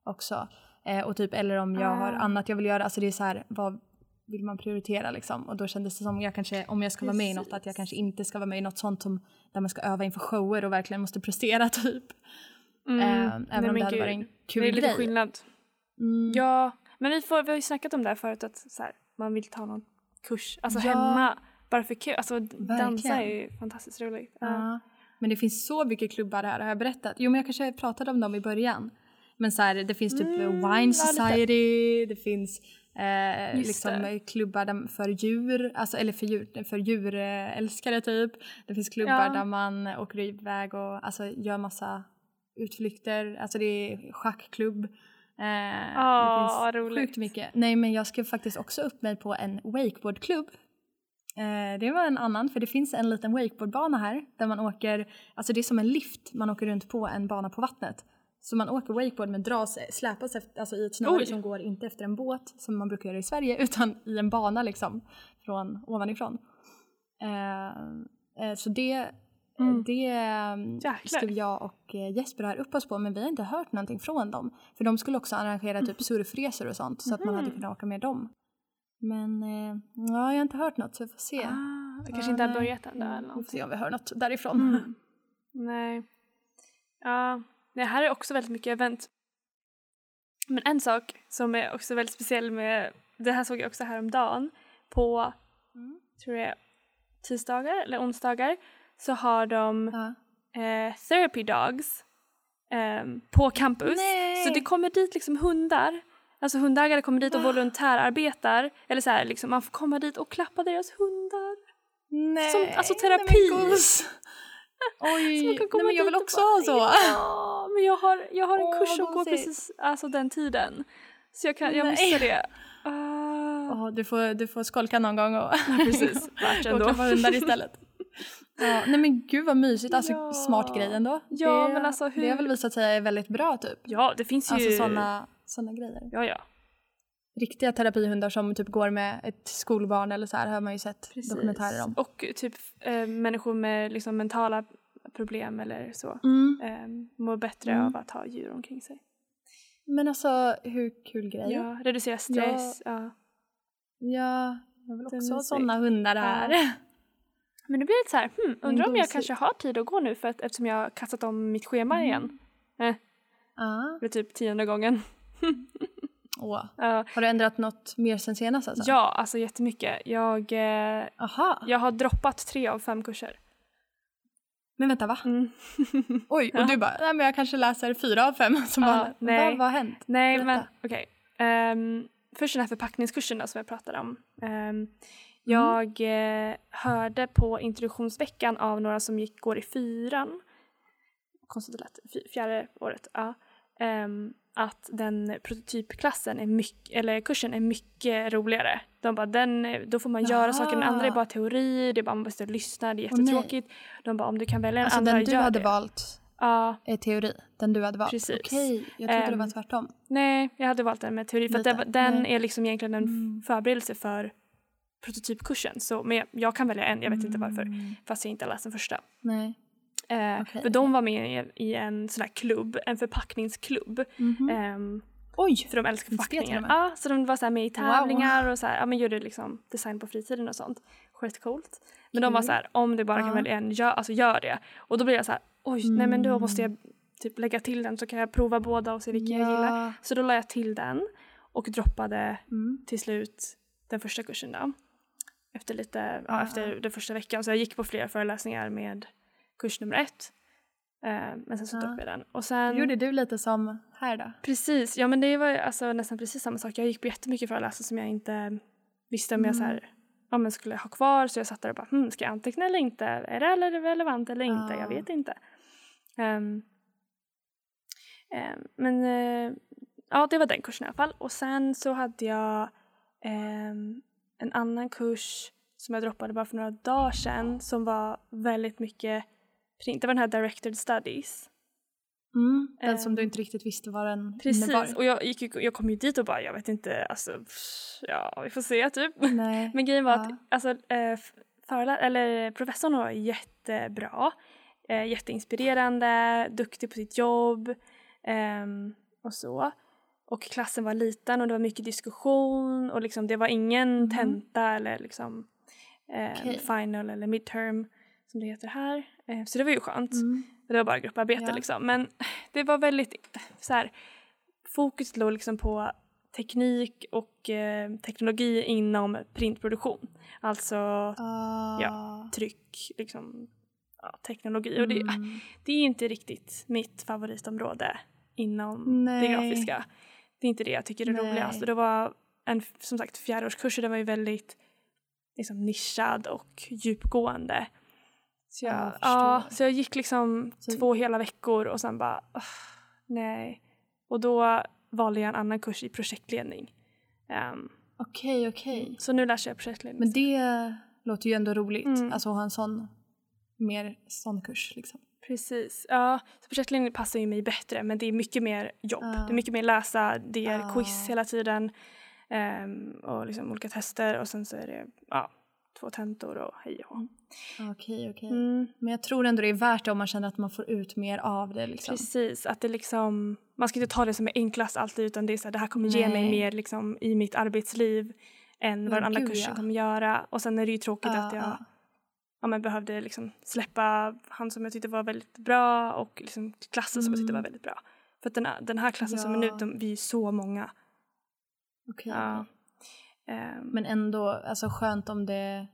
också. Eh, och typ eller om jag har Ah. annat jag vill göra, alltså det är så här vad vill man prioritera liksom? Och då kändes det som jag kanske, om jag ska vara med i något, att jag kanske inte ska vara med i något sånt som där man ska öva inför shower och verkligen måste prestera typ. Mm. Eh, Nej, även om men det hade gud. varit en kul Det är lite grej. skillnad. Mm. Ja, men vi, får, vi har ju snackat om det här förut att så här, man vill ta någon kurs, alltså Ja. hemma, bara för kul. Alltså dansa Verkligen. är ju fantastiskt roligt. Ja. Ja. Men det finns så mycket klubbar här, har jag berättat? Jo men jag kanske pratade om dem i början. Men så här, det finns typ Mm, Wine. Society, det finns eh, liksom det. klubbar för djur, alltså, eller för, djur, för djurälskare typ. Det finns klubbar Ja. där man åker iväg och alltså, gör massa utflykter, alltså det är schackklubb. Eh, Ja, det roligt. sjukt mycket. Nej men jag skrev faktiskt också upp mig på en wakeboardklubb. Eh, det var en annan, för det finns en liten wakeboardbana här där man åker, alltså det är som en lift, man åker runt på en bana på vattnet. Så man åker wakeboard men dras, släpas efter, alltså i ett snöre som går inte efter en båt som man brukar göra i Sverige utan i en bana liksom från ovanifrån. Eh, eh, så det, Mm. det eh, Jäklar. skrev jag och eh, Jesper här upp oss på men vi har inte hört någonting från dem. För de skulle också arrangera typ surfresor och sånt så att man hade Mhm. kunnat åka med dem. Men eh, ja, jag har inte hört något så vi får se. Ah, det kanske inte har börjat än då Mm, eller Vi får någonting. se om vi hör något därifrån. Mm. Nej. Ja, det här är också väldigt mycket event. Men en sak som är också väldigt speciell med, det här såg jag också häromdagen, på, Mm. tror jag tisdagar eller onsdagar, så har de Ja. eh, therapy dogs ehm, på campus. Nej. Så det kommer dit liksom hundar, alltså hundägare kommer dit och volontärarbetar, eller så här liksom, man får komma dit och klappa deras hundar. Nej, Som- alltså nej terapi. Oj, Så man kan nej, komma men jag vill också ha så. Ja, men jag har, jag har en Åh, kurs som går precis alltså, den tiden. Så jag, kan, jag Nej. missar det. Ah, Åh, du, får, du får skolka någon gång och, precis, värt och klappa hundar istället. Ja, nej men gud vad mysigt, alltså Ja. smart grej ändå. Ja, det, men alltså Det hur- har väl visat sig är väldigt bra typ. Ja, det finns ju... Alltså sådana såna grejer. Ja, ja. Riktiga terapihundar som typ går med ett skolbarn eller så här har man ju sett Precis. dokumentärer om. Och typ eh, människor med liksom, mentala problem eller så Mm. eh, mår bättre Mm. av att ha djur omkring sig. Men alltså hur kul grej. Ja, reducera stress. Ja. Ja, jag vill Det också ha sådana hundar här. Men det blir lite så här, hmm, undrar om jag kanske har tid att gå nu för att, eftersom jag har kastat om mitt schema Mm. igen. Eh, Ja. det är typ tionde gången. Åh. Ja. Har du ändrat något mer sen senast alltså? Ja, alltså jättemycket. Jag, eh, Aha. jag har droppat tre av fem kurser. Men vänta va? Mm. Oj, och Ja. du bara, nej men jag kanske läser fyra av fem som Ja, vanligt. nej. Vad, vad har hänt? Nej, Berätta. men okej. Ehm, först den här förpackningskursen då, som jag pratade om. Mm. Jag eh, hörde på introduktionsveckan av några som gick, går i fyran, konstigt det lät, fjärde året, ja, ehm, att den prototypklassen är mycket, eller kursen är mycket roligare. De bara, den, då får man göra Jaha. saker, den andra är bara teori, det är bara man måste lyssna, det är jättetråkigt. De bara, om du kan välja en Alltså andra, den du gör hade det. valt Ja, är teori, den du hade valt. Precis. Okej, jag trodde det var Ehm, tvärtom. nej, jag hade valt den med teori för det, den nej. är liksom egentligen en Mm. förberedelse för prototypkursen. Så, men jag, jag kan välja en, jag vet inte varför, Mm. fast jag inte har läst den första. Nej. Eh, Okej, för de var med i, i en sån här klubb, en förpackningsklubb. Mhm. Ehm, Oj! för de älskar förpackningar. Ja, så de var så här med i Wow. tävlingar och så här, ja, men gjorde liksom design på fritiden och sånt. Skitcoolt. Men de var Kul. så här, om du bara kan Ja. välja en, gör, alltså gör det. Och då blev jag så här, oj, nej men då Mm. måste jag typ lägga till den så kan jag prova båda och se vilken jag gillar. Ja. Så då la jag till den och droppade Mm. till slut den första kursen då. Efter lite, ja, efter den första veckan. Så jag gick på flera föreläsningar med kurs nummer ett. Eh, men sen så Ah. droppade jag den. Och sen, Gjorde du lite som här då? Precis, ja men det var alltså nästan precis samma sak. Jag gick på jättemycket föreläsningar som jag inte visste om jag så Mm. här, ja, men skulle ha kvar. Så jag satt där och bara, hmm, ska jag anteckna eller inte? Är det relevant eller inte? Ah. Jag vet inte. Ehm, ehm, men eh, ja, det var den kursen i alla fall. Och sen så hade jag ehm, en annan kurs som jag droppade bara för några dagar sedan som var väldigt mycket print. Det var den här Directed Studies. Mm. Den som Ehm, du inte riktigt visste vad den Precis, innebar. och jag, gick, jag kom ju dit och bara, jag vet inte, alltså, pff, ja vi får se typ. Nej. Men grejen var att Ja. alltså, eh, eller professorn var jättebra, eh, jätteinspirerande, duktig på sitt jobb ehm, och så. Och klassen var liten och det var mycket diskussion och liksom, det var ingen Mhm. tenta eller liksom, eh, Okej. final eller midterm som det heter här. Eh, så det var ju skönt. Mm. Det var bara grupparbete Ja. liksom. Men det var väldigt så här, fokus låg liksom på teknik och eh, teknologi inom printproduktion. Alltså Ah. tryck, liksom, ja, teknologi. Och det, Mm. det är inte riktigt mitt favoritområde inom det Nej. grafiska. Det är inte det jag tycker är Nej. roligast. Och det var en, som sagt, fjärdeårskurs och den var ju väldigt liksom, nischad och djupgående. Så jag, Ja, jag ja, förstår. så jag gick liksom Så- två hela veckor och sen bara, "Ugh, nej. Och då valde jag en annan kurs i projektledning. Ehm, Okej, okej. så nu läser jag projektledning. Men det låter ju ändå roligt. Mm. Alltså att ha en sån, mer sån kurs liksom. Precis. Ja, så projektledning passar ju mig bättre men det är mycket mer jobb. Ah. Det är mycket mer läsa, det är Ah. quiz hela tiden ehm, och liksom olika tester och sen så är det ja, två tentor och hej och. Okej, okej. mm. Men jag tror ändå det är värt det om man känner att man får ut mer av det liksom. Precis, att det liksom, man ska inte ta det som är enklast alltid utan det är så här, det här kommer ge mig Nej. mer liksom i mitt arbetsliv än vad den andra kursen ja. kommer göra. Och sen är det ju tråkigt Ja, att jag ja. ja, men behövde liksom släppa han som jag tyckte var väldigt bra och liksom klassen som jag tyckte Mm. var väldigt bra. För att den här, den här klassen som är nu, Ja. de, vi är så många. Okej, Ja. okej. Ehm, Men ändå alltså skönt om det,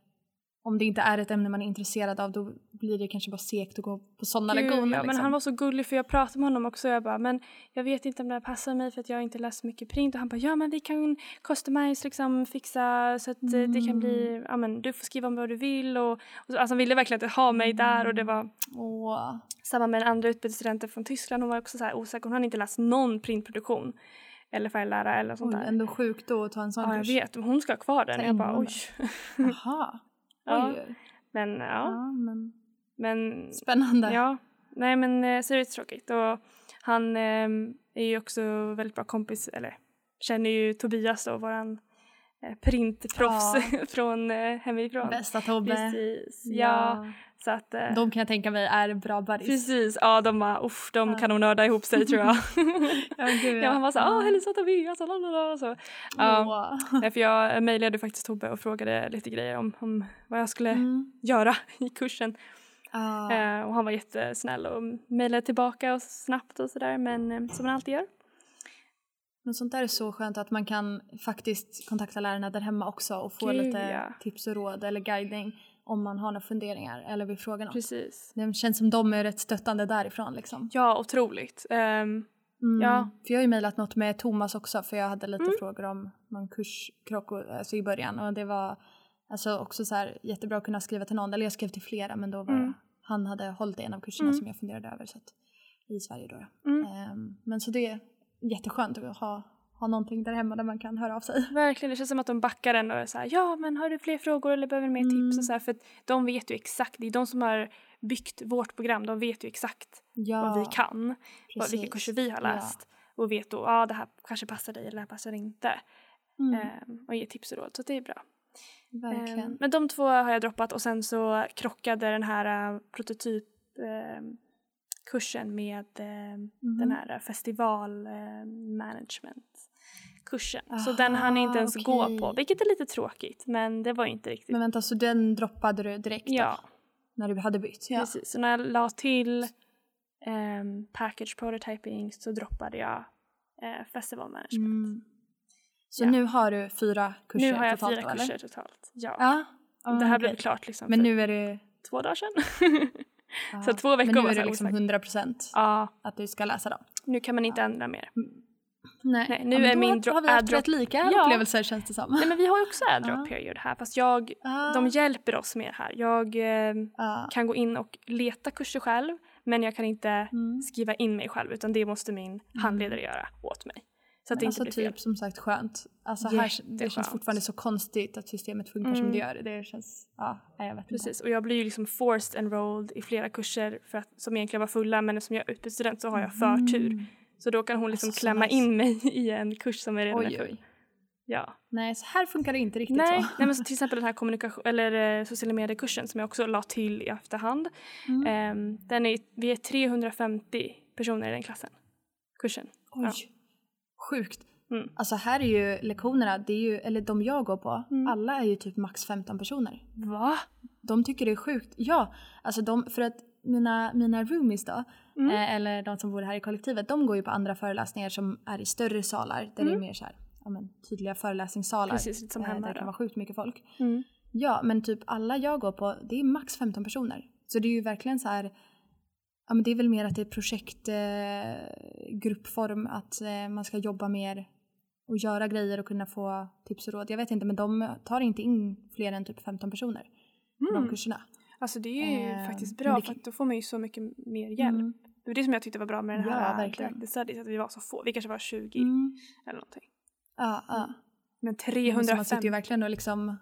om det inte är ett ämne man är intresserad av då blir det kanske bara segt att gå på sådana Gud, lektioner. ja, men liksom. han var så gullig för jag pratade med honom också och jag bara men jag vet inte om det här passar mig för att jag inte läst mycket print och han bara ja men vi kan customize liksom fixa så att eh, det kan Mm. bli ja men du får skriva om vad du vill och, och så, alltså han ville verkligen ha mig där och det var Åh. samma med den andra utbytesstudenten från Tyskland hon var också så här osäker hon hade inte läst någon printproduktion eller färglära eller sånt Oj, där. ändå sjukt då att ta en sån Ja jag vet, hon ska ha kvar den Så jag bara oj. Jaha. Ja. Oj. Men ja, Ja, men men spännande. Ja, nej men eh, tråkigt och han eh, är ju också väldigt bra kompis, eller känner ju Tobias då, våran eh, printproffs från eh, hemifrån. Bästa Tobbe. Precis, ja. Så att, eh, De kan jag tänka mig är bra buddies. precis, ja de bara, uff, de Ja. kan nog nörda ihop sig tror jag. Ja, gud, ja, han var såhär, Ja. åh hälsa Tobias, och lalala, så. Ja, nej, för jag mejlade faktiskt Tobbe och frågade lite grejer om, om vad jag skulle Mm. göra i kursen. Ja. Eh, och han var jättesnäll och mejlade tillbaka och snabbt och sådär men som man alltid gör. Men sånt där är så skönt att man kan faktiskt kontakta lärarna där hemma också och få Gud, lite ja. tips och råd eller guidning om man har några funderingar eller vill fråga något. Precis. Det känns som de är rätt stöttande därifrån liksom. Ja, otroligt. Ehm, Mm. Ja. För jag har ju mejlat något med Thomas också för jag hade lite Mm. frågor om någon kurskrock alltså i början och det var alltså också så här jättebra att kunna skriva till någon eller jag skrev till flera men då var Mm. han hade hållit i en av kurserna Mm. som jag funderade över så att, i Sverige då. Ehm, men så det är jätteskönt att ha, ha någonting där hemma där man kan höra av sig. Verkligen, det känns som att de backar en och är såhär ja men har du fler frågor eller behöver mer tips Mm. och så här, för de vet ju exakt, det är de som har byggt vårt program, de vet ju exakt Ja, vad vi kan, vad, vilka kurser vi har Ja. läst och vet då, ja det här kanske passar dig eller det här passar inte Mm, ehm, och ger tips och råd så det är bra. verkligen. Ehm, men de två har jag droppat och sen så krockade den här uh, prototyp ehm, kursen med ehm, Mhm. den här festival ehm, management kursen. Så den hann jag inte ens gå okej. på, vilket är lite tråkigt men det var inte riktigt. Men vänta, så den droppade du direkt då, ja, när du hade bytt? Ja. precis. Så när jag la till ehm, package prototyping så droppade jag eh, festival management. Mm. Så Ja. nu har du fyra kurser nu har jag totalt fyra då, kurser totalt. Ja. Ja. ja det här blev klart liksom Men nu är det... två dagar sedan. ja. Så två veckor Men nu var är det liksom osäkert. 100 procent ja, att du ska läsa dem? nu kan man inte ändra mer. Nej, Nej, nu men är min har, dro- har vi haft rätt lika Ja. upplevelser känns det som. Nej men vi har ju också Ja. airdrop period här fast jag, Ah. de hjälper oss mer här. Jag eh, Ja. kan gå in och leta kurser själv men jag kan inte Mm. skriva in mig själv utan det måste min handledare göra åt mig. Så att det inte alltså blir fel. typ som sagt skönt. Alltså här, det känns fortfarande så konstigt att systemet funkar som Mm. det gör. Det känns, ja, jag vet Precis, och jag blir ju liksom forced enrolled i flera kurser för att, som egentligen var fulla men eftersom jag är utbytesstudent så har jag inte. förtur. Mm. Så då kan hon liksom Alltså, så klämma nice. in mig i en kurs som är redan är Oj, full. oj. Ja. Nej, så här funkar det inte riktigt Nej, så. nej men så till exempel den här kommunikation eller eh, sociala mediekursen som jag också la till i efterhand. Mm. Ehm, den är, vi är 350 personer i den klassen. Kursen. Oj, ja. Sjukt. Mm. Alltså här är ju lektionerna, det är ju, eller de jag går på, Mm. alla är ju typ max 15 personer. Va? De tycker det är sjukt. Ja, alltså de, för att mina, mina roomies då, Mm. eh, eller de som bor här i kollektivet, de går ju på andra föreläsningar som är i större salar där det är mer så här, ja, men, tydliga föreläsningssalar. Mm. Precis, som eh, hemma Där det kan vara sjukt mycket folk. Mm. Ja, men typ alla jag går på, det är max 15 personer. Så det är ju verkligen så här, ja men det är väl mer att det är projektgruppform, eh, att eh, man ska jobba mer och göra grejer och kunna få tips och råd. Jag vet inte, men de tar inte in fler än typ 15 personer på de Mm. kurserna. Alltså det är ju Eh, faktiskt bra det för att då får man ju så mycket mer hjälp. Mm. Det var det som jag tyckte var bra med den Ja, här verkligen. Directed Studies, att vi var så få. Vi kanske var 20 Mm. eller någonting. Ja, ja. Men Så man sitter 305. ju verkligen och liksom...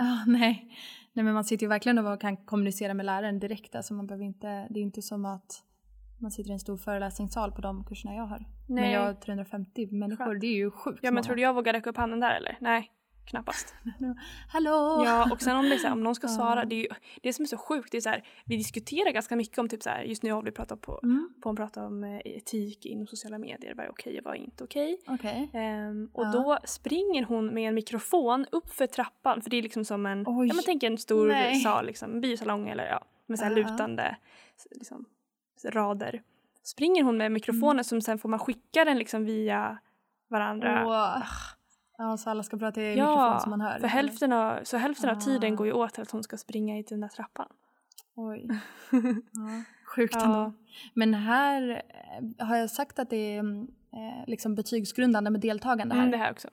Ah, nej. Nej, men man sitter ju verkligen och kan kommunicera med läraren direkt. Alltså man behöver inte, det är inte som att man sitter i en stor föreläsningssal på de kurserna jag har. Men Nej. jag har 350 människor, Skönt. det är ju sjukt Ja men många. tror du jag vågar räcka upp handen där eller? Nej, knappast. Hallå! Ja och sen om, det är så här, om någon ska svara, det är ju det som är så sjukt, det är så här, vi diskuterar ganska mycket om typ så här, just nu har vi pratat på, Mm, på att prata om eh, etik inom sociala medier, vad är okej och vad är inte okej. Okej. Ehm, och Ja. då springer hon med en mikrofon upp för trappan, för det är liksom som en, Oj. ja men tänk en stor Nej. sal, liksom, en biosalong eller ja, med så här Ja. lutande liksom, rader. Springer hon med mikrofonen Mm. som sen får man skicka den liksom via varandra. Åh. Ja, så alla ska prata i mikrofon som man hör? för hälften av, så hälften av Ah. tiden går ju åt till att hon ska springa i den där trappan. Oj. Ja, sjukt Ja. ändå. Men här eh, har jag sagt att det är mm, eh, liksom betygsgrundande med deltagande här. Mm, det här också.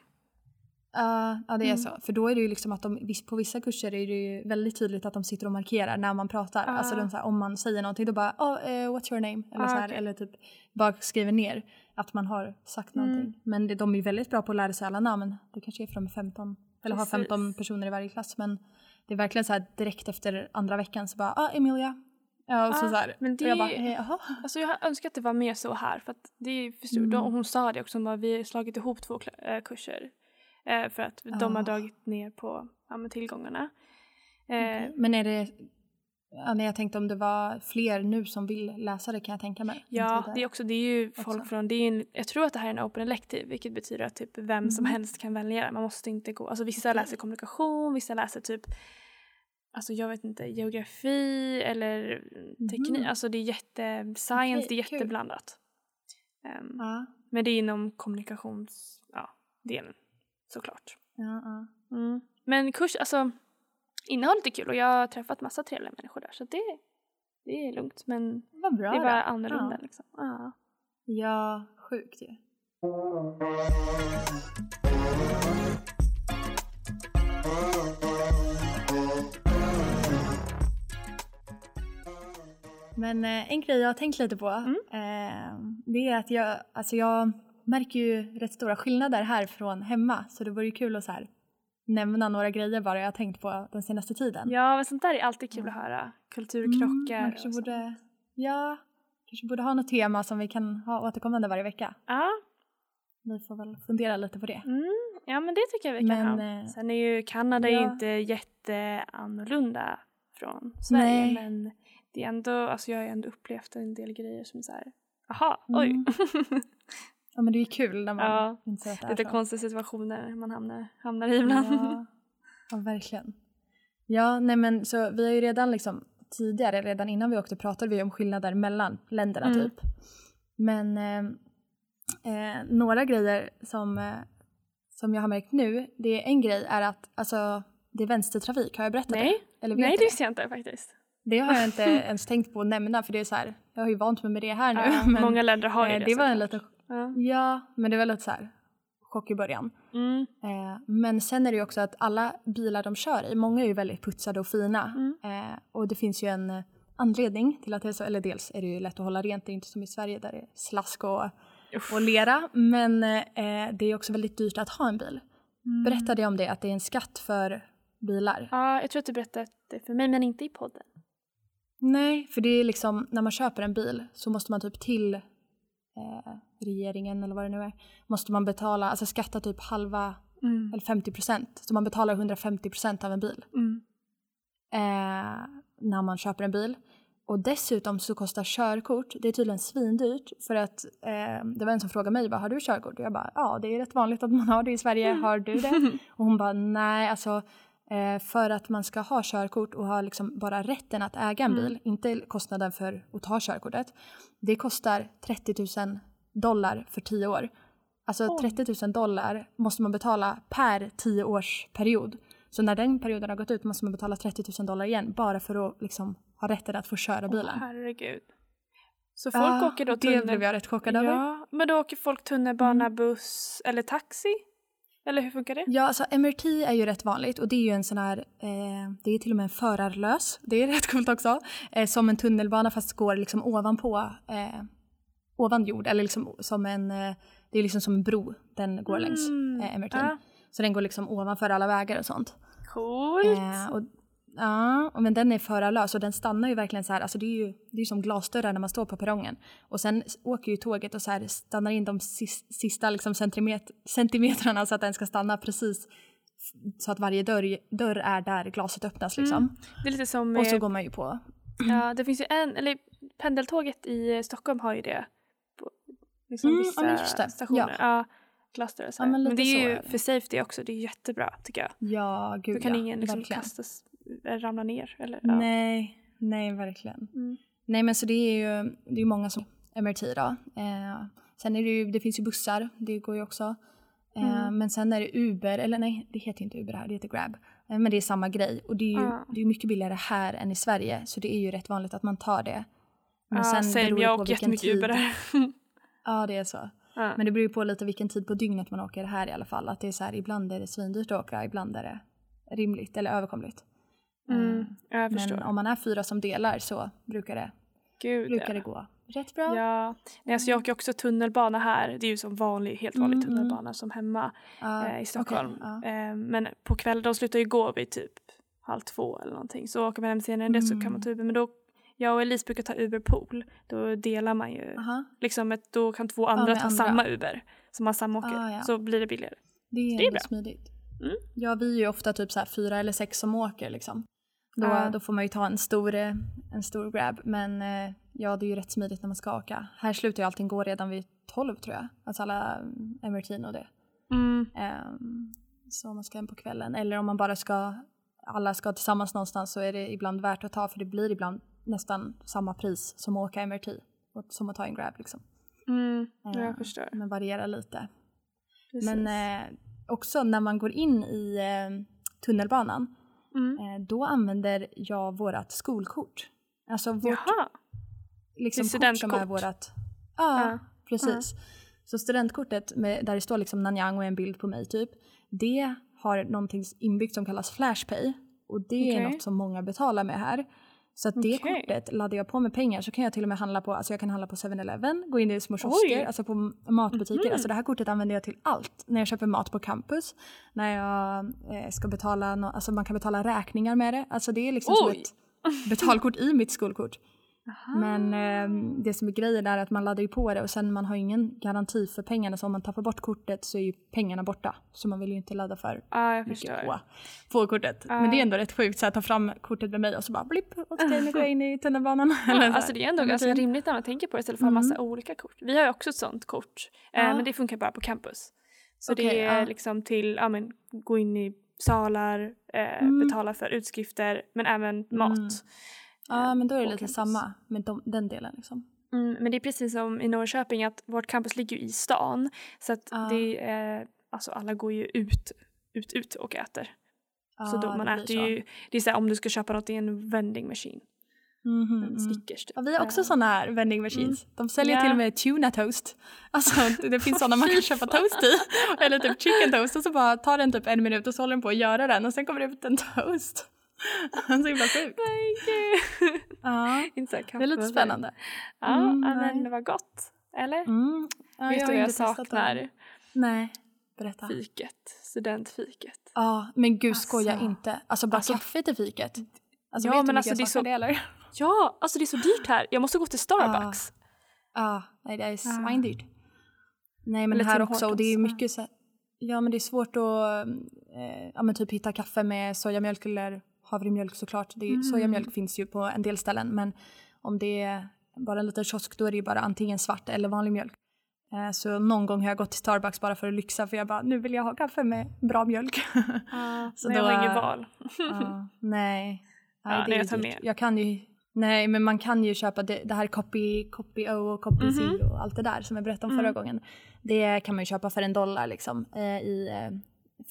Ja, ja det är Mm. så. För då är det ju liksom att de, på vissa kurser är det ju väldigt tydligt att de sitter och markerar när man pratar. Ah. Alltså de, så här, om man säger någonting då bara oh, eh, what's your name? Eller, Ah, så här, okej. eller typ bara skriver ner att man har sagt Mm. någonting. Men det, de är väldigt bra på att lära sig alla namn. Det kanske är för de är 15 eller har Precis. 15 personer i varje klass. Men det är verkligen så här direkt efter andra veckan så bara ah Emilia. Ja, och Ah, så här. men och jag det- bara, eh, jaha. Alltså jag önskar att det var mer så här för att det är för stort. Mm. Hon sa det också, hon bara, vi har slagit ihop två äh, kurser. Eh, för att de har Ah. dragit ner på ja, tillgångarna. Eh, Okej. Men är det, ja, nej, jag tänkte om det var fler nu som vill läsa det kan jag tänka mig. Ja, det är också, det är ju folk också. från, det är en, jag tror att det här är en open elective vilket betyder att typ vem som Mhm. helst kan välja. Man måste inte gå, alltså vissa Okej. läser kommunikation, vissa läser typ Alltså jag vet inte, geografi eller teknik, Mhm. alltså det är jätte, science, det är jätteblandat. Ehm, Ja, Men det är inom kommunikations, ja, delen såklart. ja, ja. Mm. Men kurs, alltså innehållet är kul och jag har träffat massa trevliga människor där så det, det är lugnt men Vad bra det är bara då. annorlunda Ja. liksom. Ja. Ja, sjukt ju. Men eh, en grej jag har tänkt lite på Mm. eh, det är att jag, alltså jag, märker ju rätt stora skillnader här från hemma så det vore ju kul att så här nämna några grejer bara jag har tänkt på den senaste tiden. Ja, men sånt där är alltid kul att höra. Kulturkrockar Mm, kanske och sånt. borde, ja, kanske borde ha något tema som vi kan ha återkommande varje vecka. Ja, Vi får väl fundera lite på det. mm, ja, men det tycker jag vi kan Men, ha. eh, Sen är ju Kanada ja. inte jätteannorlunda från Sverige Nej. men det är ändå, alltså jag har ju ändå upplevt en del grejer som är såhär, aha, oj. Ja men det är kul när man Ja, inser att det är Lite så. konstiga situationer man hamnar, hamnar i ibland. Ja, ja, verkligen. Ja, nej men så vi har ju redan liksom tidigare, redan innan vi åkte pratade vi om skillnader mellan länderna Mm. typ. Men eh, eh, några grejer som, eh, som jag har märkt nu, det är en grej är att alltså det är vänstertrafik, har jag berättat Nej, det? Eller nej det visste jag inte faktiskt. Det har jag inte ens tänkt på att nämna för det är så här, jag har ju vant mig med det här nu. Ja, men, många länder har ju eh, det det var en liten, Ja. ja men det var lite så här chock i början. Mm. Eh, men sen är det ju också att alla bilar de kör i, många är ju väldigt putsade och fina. Mm. Eh, och det finns ju en eh, anledning till att det är så, eller dels är det ju lätt att hålla rent, det är inte som i Sverige där det är slask och, Uff. och lera. Men eh, det är också väldigt dyrt att ha en bil. Mm. Berättade jag om det, att det är en skatt för bilar? Ja, jag tror att du berättade det för mig men inte i podden. Nej, för det är liksom när man köper en bil så måste man typ till eh, regeringen eller vad det nu är, måste man betala, alltså skatta typ halva Mm. eller 50 procent. Så man betalar 150 procent av en bil Mm. eh, när man köper en bil. Och dessutom så kostar körkort, det är tydligen svindyrt för att eh, det var en som frågade mig bara har du körkort? Och jag bara ja det är rätt vanligt att man har det i Sverige, har du det? Och hon bara nej alltså för att man ska ha körkort och ha liksom bara rätten att äga en Mm. bil, inte kostnaden för att ta körkortet. Det kostar 30 000 dollar för 10 år. Alltså Oj. 30 000 dollar måste man betala per 10 års period. Så när den perioden har gått ut måste man betala 30 000 dollar igen bara för att liksom ha rätten att få köra bilen. Åh, herregud. Så folk Ja, åker då det tunnel... blev jag rätt chockad över. Ja, men då åker folk tunnelbana, Mm. buss eller taxi? Eller hur funkar det? Ja, alltså MRT är ju rätt vanligt och det är ju en sån här, eh, det är till och med en förarlös, det är rätt coolt också, eh, som en tunnelbana fast går liksom ovanpå, eh, ovan jord, eller liksom som en, eh, det är liksom som en bro den går längs Mm, eh, MRT. ja. Så den går liksom ovanför alla vägar och sånt. Coolt! Eh, och, ja, men den är förarlös och den stannar ju verkligen så här, alltså det är ju det är som glasdörrar när man står på perrongen. Och sen åker ju tåget och så här stannar in de sis, sista liksom centimet, centimetrarna så att den ska stanna precis så att varje dörr, dörr är där glaset öppnas liksom. Mm. Det är lite som Och så med, går man ju på. ja, det finns ju en, eller pendeltåget i eh, Stockholm har ju det. På liksom Mm, vissa ja, stationer. Ja. Glasdörrar och så Ja, men men, det är ju är det. för safety också, det är jättebra tycker jag. Ja, gud Då kan ja, ingen liksom verkligen. kastas, ramla ner. Eller, ja. Nej, nej verkligen. Mm. Nej men så det är ju det är många som MRT då. Eh, sen är det ju, det finns ju bussar, det går ju också. Eh, Mm. Men sen är det Uber, eller nej det heter inte Uber här, det heter Grab. Eh, men det är samma grej och det är ju Ja. det är mycket billigare här än i Sverige så det är ju rätt vanligt att man tar det. Men Ja, sen same, beror jag åker jättemycket tid. Uber där. Ja det är så. ja. Men det beror ju på lite vilken tid på dygnet man åker här i alla fall. Att det är så här, ibland är det svindyrt att åka, ibland är det rimligt eller överkomligt. Mm, Eh, jag förstår. Men om man är fyra som delar så brukar det, Gud, brukar ja. det gå rätt bra. Ja, nej, alltså jag åker också tunnelbana här. Det är ju som vanlig, helt vanlig Mm, mm. tunnelbana som hemma Ja, eh, i Stockholm. okej, ja. Eh, men på kvällen, de slutar ju gå vid typ halv två eller någonting. Så åker man hem senare än det så kan man ta Uber. Men då, jag och Elise brukar ta Uber Pool. Då delar man ju, Aha. liksom ett, då kan två andra med ta andra. samma Uber. Så man samåker. Ah, ja. Så blir det billigare. Det är, det är bra. smidigt. Mm. Ja, vi är ju ofta typ så fyra eller sex som åker liksom. Då, Ja. då får man ju ta en stor, eh, en stor grab. Men eh, ja, det är ju rätt smidigt när man ska åka. Här slutar ju allting gå redan vid 12 tror jag. Alltså alla mm, MRT'n och det. Mm. Ehm, så om man ska hem på kvällen. Eller om man bara ska, alla ska tillsammans någonstans så är det ibland värt att ta för det blir ibland nästan samma pris som att åka MRT. och- Som att ta en grab liksom. Mm. Ja, Eh, jag förstår. Men varierar lite. Precis. Men eh, också när man går in i eh, tunnelbanan, mm. eh, då använder jag vårat skolkort. Alltså vårt Jaha. liksom, Det är kort som är studentkort. vårat... Ja, Ja, precis. Så studentkortet med, där det står liksom Nanyang och en bild på mig typ, det har någonting inbyggt som kallas Flashpay. Och det är Okej. något som många betalar med här. Så att det Okej. kortet laddar jag på med pengar så kan jag till och med handla på, alltså jag kan handla på 7-Eleven, gå in i små kiosker, alltså på matbutiker. Alltså det här kortet använder jag till allt. När jag köper mat på campus, när jag eh, ska betala, no, alltså man kan betala räkningar med det. Alltså det är liksom som Oj. ett betalkort i mitt skolkort. Men eh, det som är grejen är att man laddar ju på det och sen man har ingen garanti för pengarna så om man tappar bort kortet så är ju pengarna borta. Så man vill ju inte ladda för Ja, jag på, på kortet. Men det är ändå rätt sjukt så att ta fram kortet med mig och så bara blipp, okej nu går jag in i tunnelbanan. Ja, alltså det är ändå ganska typ. rimligt när man tänker på det istället för att ha massa olika kort. Vi har ju också ett sånt kort, eh, Ja. men det funkar bara på campus. Så Okej, det är liksom till, ja men gå in i salar, eh, Mm. betala för utskrifter, men även mat. Ja men då är det lite campus. samma med de, den delen liksom. Mm, men det är precis som i Norrköping att vårt campus ligger ju i stan. Så att Ja. det är, alltså alla går ju ut, ut, ut och äter. så då man äter så. ju, det är så här, om du ska köpa något i en vending machine, Mhm, en mm. Snickers typ. Ja, vi har också Eh, sådana här vending machines. De säljer Ja. till och med tuna toast. Alltså det finns sådana man kan köpa toast i. Eller typ chicken toast och så bara tar den typ en minut och så håller den på att göra den och sen kommer det ut en toast. så himla sjukt. Nej gud! Ja, Inte så här det är lite spännande. Ja, Mm, men det var gott. Eller? Mm. Ja, Vet du vad jag saknar? Nej, berätta. Fiket. Studentfiket. Ja, men gud Alltså. skoja inte. Alltså bara Alltså- kaffe till fiket. Alltså, Ja, men alltså, det är så- det eller? Ja, alltså det är så dyrt här. Jag måste gå till Starbucks. Ja, nej det är Ah. svindyrt. Nej men här också och det är mycket så Ja men det är svårt att eh, ja, men typ hitta kaffe med sojamjölk eller havremjölk såklart. Det är, Mm. Sojamjölk finns ju på en del ställen men om det är bara en liten kiosk då är det ju bara antingen svart eller vanlig mjölk. Eh, så någon gång har jag gått till Starbucks bara för att lyxa för jag bara nu vill jag ha kaffe med bra mjölk. Ja, Så men jag då- har inget val. Ja, nej. Ja, nej det nej, är jag tar med. Jag kan ju Nej men man kan ju köpa det, det här Copy, Copy O och Copy Mhm. C och allt det där som jag berättade om förra Mm. gången. Det kan man ju köpa för en dollar liksom eh, i eh,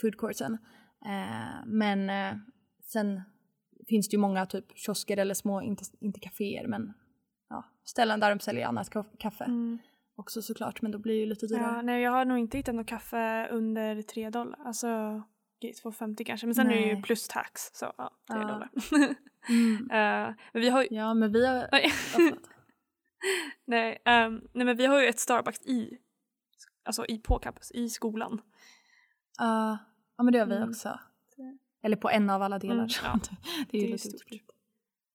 food courtsen. Eh, men sen finns det ju många typ kiosker eller små, inte, inte kaféer men ja, ställen där de säljer annat ka- kaffe Mm. också såklart men då blir det ju lite Ja, dyrare. nej, jag har nog inte hittat något kaffe under 3 dollar. Alltså okej, 2,50 kanske. Men sen är det ju Nej. plus tax. Så ja, 3 Ja. dollar. Mm. Men vi har ju... Ja men vi har... Ja, nej, ehm, nej, men vi har ju ett Starbucks i... Alltså i, på campus, i skolan. Ja, ja men det har vi Mm. också. Eller på en av alla delar. Mm, så ja. det är ju Det är lite stort. utspritt.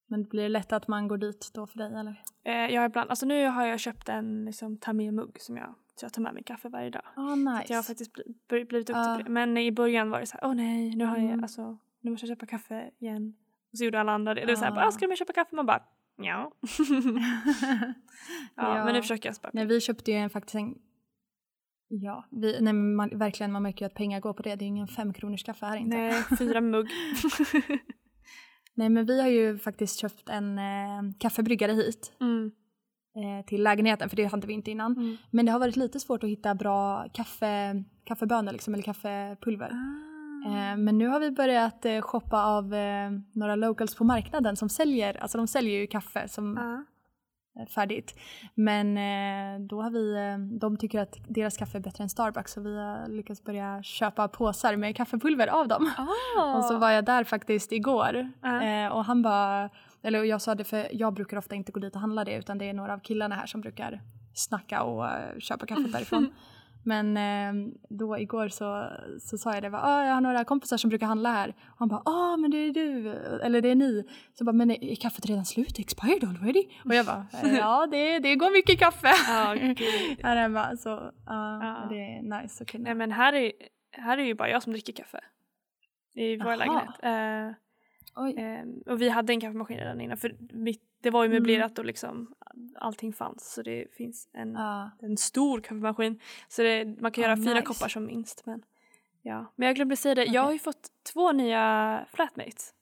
Men blir det lätt att man går dit då för dig eller? Eh, jag har ibland, alltså nu har jag köpt en liksom, ta med-mugg som jag, så jag tar med mig kaffe varje dag. Ja, Så nice. att jag har faktiskt bli- blivit duktig Ja. på det. Men i början var det så här, åh nej, nu har jag, Mm. alltså, nu måste jag köpa kaffe igen. Och så gjorde alla andra det. Det är så här, Ja. bara, ah, ska du köpa kaffe? Man bara, ja. ja, Ja. Men nu försöker jag spara. Nej, vi köpte ju en, faktiskt en... Ja, vi, nej, man, verkligen man märker ju att pengar går på det. Det är ingen femkronors kaffe här inte. Nej, fyra mugg. Nej men vi har ju faktiskt köpt en eh, kaffebryggare hit mm. eh, till lägenheten för det hade vi inte innan. Mm. Men det har varit lite svårt att hitta bra kaffe, kaffebönor liksom, eller kaffepulver. Ah. Eh, men nu har vi börjat eh, shoppa av eh, några locals på marknaden som säljer, alltså de säljer ju kaffe som Ja. Är färdigt. Men eh, då har vi, eh, de tycker att deras kaffe är bättre än Starbucks så vi har lyckats börja köpa påsar med kaffepulver av dem. Ah. Och så var jag där faktiskt igår eh, och han bara, eller jag sa det för jag brukar ofta inte gå dit och handla det utan det är några av killarna här som brukar snacka och köpa kaffet därifrån. Men eh, då igår så, så sa jag det, ah, jag har några kompisar som brukar handla här. Och han bara, ah men det är du, eller det är ni. Så jag bara, men är kaffet redan slut? Expired already? Och jag bara, ja det, det går mycket kaffe Ja, gud. här hemma. Så ja, Ja. det är nice att kunna. Nej men här är, här är ju bara jag som dricker kaffe. I vår lägenhet. Oj. Ehm, och vi hade en kaffemaskin redan innan för mitt, det var ju Mm. möblerat och liksom allting fanns så det finns en, Ja. en stor kaffemaskin. Så det, man kan Ah, göra fyra nice. koppar som minst. Men, ja. men jag glömde säga det, jag Okej. har ju fått två nya flatmates.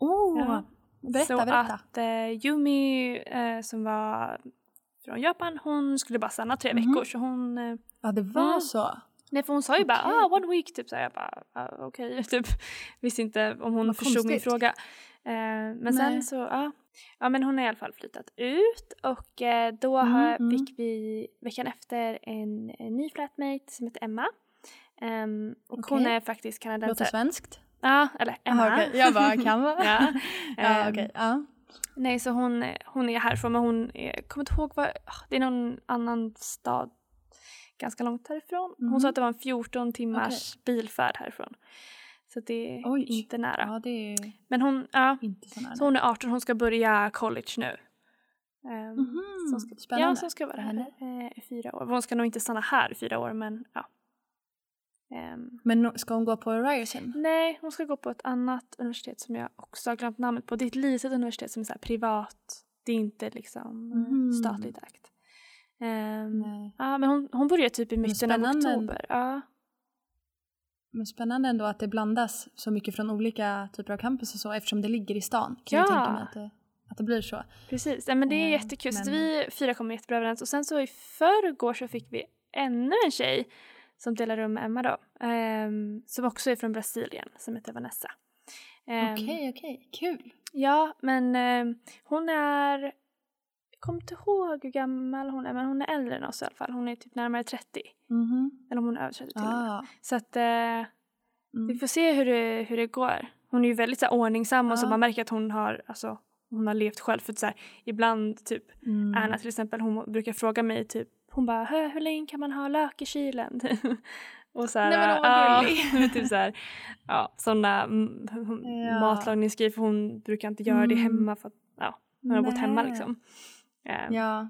Oh, Ja. berätta, så berätta. att eh, Yumi eh, som var från Japan hon skulle bara stanna tre Mhm. veckor så hon eh, Ja, det var Mm. så. Nej för hon sa ju bara Okej. ah, one week typ så jag bara ah, okej typ visste inte om hon Vad förstod min fråga. Eh, men Nej. sen så ja. Ja men hon har i alla fall flyttat ut och eh, då Mm, mm. fick vi veckan efter en, en ny flatmate som heter Emma. Ehm, och hon Okej. är faktiskt Låter kanadensare. svenskt. Ja eller Emma. Jaha, okej. Jag bara, kan vara. ja. ja, Ehm, okej. Ja. Nej, så hon, hon är härifrån men hon är, kommer inte ihåg vad, ah, det är någon annan stad ganska långt härifrån. Hon sa att det var en 14 timmars bilfärd härifrån. Så det är Oj. inte nära. Ja, det är Men hon, ja, så så hon är 18, hon ska börja college nu. Så hon ska, spännande Ja, hon ska vara här eh, i fyra år. Hon ska nog inte stanna här i fyra år men ja. Ehm, Men ska hon gå på Ryerson? nej, hon ska gå på ett annat universitet som jag också har glömt namnet på. Det är ett litet universitet som är så privat. Det är inte liksom Mhm. statligt ägt. Nej. ja, men hon, hon börjar typ i mitten av oktober. Ja. Men spännande ändå att det blandas så mycket från olika typer av campus och så eftersom det ligger i stan. Kan Ja. jag tänka mig att det, att det blir så. Precis, ja, men det är Eh, jättekul. Men- vi fyra kom jättebra överens. Och sen så i förrgår så fick vi ännu en tjej som delar rum med Emma då. ehm, som också är från Brasilien, som heter Vanessa. Ehm, Okej, okej. Kul. Ja, men ehm, hon är... Kommer inte ihåg hur gammal hon är, men hon är äldre än oss i alla fall. Hon är typ närmare 30. Mhm. Eller om hon är över 30 till och med. Ah. Så att eh, vi Mm. får se hur det, hur det går. Hon är ju väldigt så här, ordningsam och så Ja. man märker att hon har, alltså, hon har levt själv. För att, så här, ibland typ Mm. Anna till exempel, hon brukar fråga mig typ, hon bara hur, länge kan man ha lök i kylen? och så här, Nej, men hon var ja, typ så här, ja, sådana mm, Ja. matlagningsgrejer för hon brukar inte göra det Mm. hemma för att ja, hon har bott hemma liksom. Eh, Ja.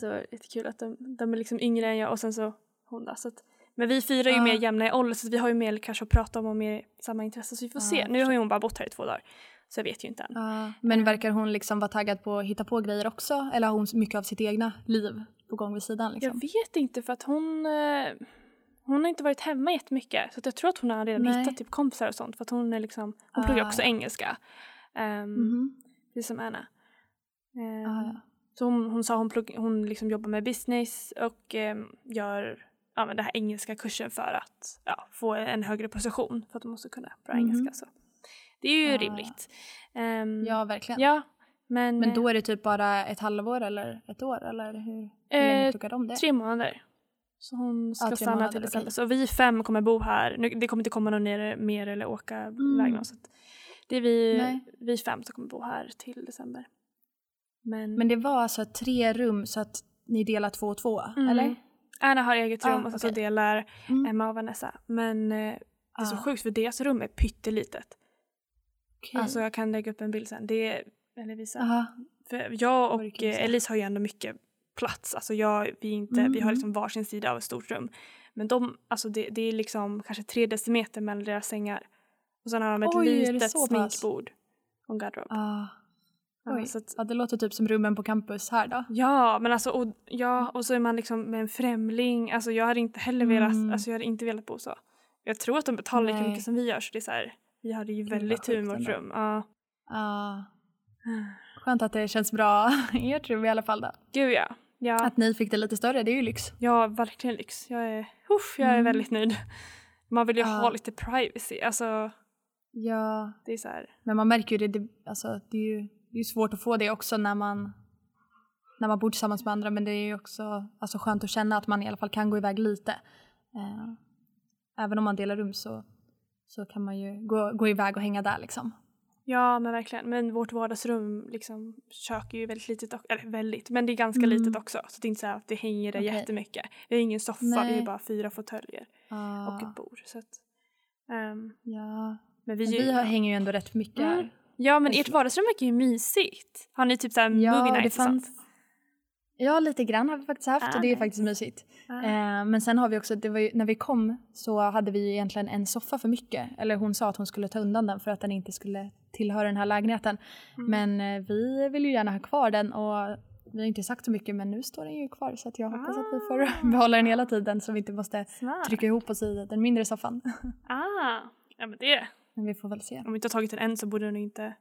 Så det är jättekul att de, de är liksom yngre än jag och sen så hon då. Så att, men vi fyra är ju Ja. mer jämna i ålder så vi har ju mer kanske att prata om och mer samma intresse så vi får Ja, se. Nu har ju hon bara bott här i två dagar så jag vet ju inte än. Ja. Men verkar hon liksom vara taggad på att hitta på grejer också? Eller har hon mycket av sitt egna liv på gång vid sidan? Liksom? Jag vet inte för att hon eh, hon har inte varit hemma jättemycket så jag tror att hon har redan Nej. hittat typ kompisar och sånt för att hon är liksom, hon pluggar Ah, också engelska. Um, Mhm. Precis som Anna. Ehm, Ah, ja. Så hon, hon sa hon, plugg, hon liksom jobbar med business och ehm, gör ja, men den här engelska kursen för att ja, få en högre position för att hon måste kunna bra Mhm. engelska. Så. Det är ju Ah. rimligt. Ehm, ja, verkligen. ja, men, Men då är det typ bara ett halvår eller ett år? Eller hur, hur Eh, länge pluggar de det? tre månader. Så hon ska Ja, stanna månader, till okej. december. Så vi fem kommer bo här. Nu, det kommer inte komma någon ner, mer eller åka Mm. iväg någon. Så att det är vi, Nej. vi fem som kommer bo här till december. Men, Men det var alltså tre rum så att ni delar två och två, Mm. eller? Anna har eget rum Ah, och så okej. delar Mm. Emma och Vanessa. Men eh, det är så Ah, sjukt för deras rum är pyttelitet. okej. Alltså jag kan lägga upp en bild sen. Det är, eller visa. Aha. För jag och eh. Elise har ju ändå mycket plats. Alltså jag, vi, inte, vi har Mm. liksom varsin sida av ett stort rum. Men de, alltså det, det är liksom kanske tre decimeter mellan deras sängar. Och sen har de ett Oj, litet så sminkbord. Och en garderob. Ah. Ja, så att, Ja, det låter typ som rummen på campus här då. ja, men alltså och, ja, och så är man liksom med en främling. Alltså jag hade inte heller velat, Mm. alltså jag hade inte velat bo så. Jag tror att de betalar lika mycket som vi gör så det är så här, vi hade ju väldigt tur med vårt rum. Ja. Ah. Skönt att det känns bra i ert rum i alla fall då. Gud ja. Ja, Att ni fick det lite större, det är ju lyx. ja verkligen lyx. Jag är, uff, jag är Mm. väldigt nöjd. Man vill ju Ja. ha lite privacy. Alltså Ja, det är så här. men man märker ju det, det, alltså, det är ju det är ju svårt att få det också när man när man bor tillsammans med andra men det är ju också alltså, skönt att känna att man i alla fall kan gå iväg lite. Eh, även om man delar rum så, så kan man ju gå, gå iväg och hänga där liksom. Ja men verkligen. Men vårt vardagsrum, liksom, kök är ju väldigt litet. och- Eller väldigt, men det är ganska Mm. litet också. Så det är inte så att det hänger där Okej. jättemycket. Vi har ingen soffa, vi har Nej. bara fyra fåtöljer Ah, och ett bord. Så att, ehm, ja. men vi, Men vi har, hänger ju ändå rätt mycket Mm. här. Ja men Alltså- ert vardagsrum verkar ju mysigt. Har ni typ såhär movie det nights och fanns- sånt? Ja, lite grann har vi faktiskt haft Ah, och det är nice. faktiskt mysigt. Ah. Eh, men sen har vi också, ju, när vi kom så hade vi egentligen en soffa för mycket. Eller hon sa att hon skulle ta undan den för att den inte skulle tillhöra den här lägenheten. Mm. Men eh, vi vill ju gärna ha kvar den och vi har inte sagt så mycket men nu står den ju kvar så att jag hoppas att vi Ah. får behålla den hela tiden så vi inte måste Smart. trycka ihop oss i den mindre soffan. Ah, ja men det. Men vi får väl se. Om vi inte har tagit den än så borde den inte...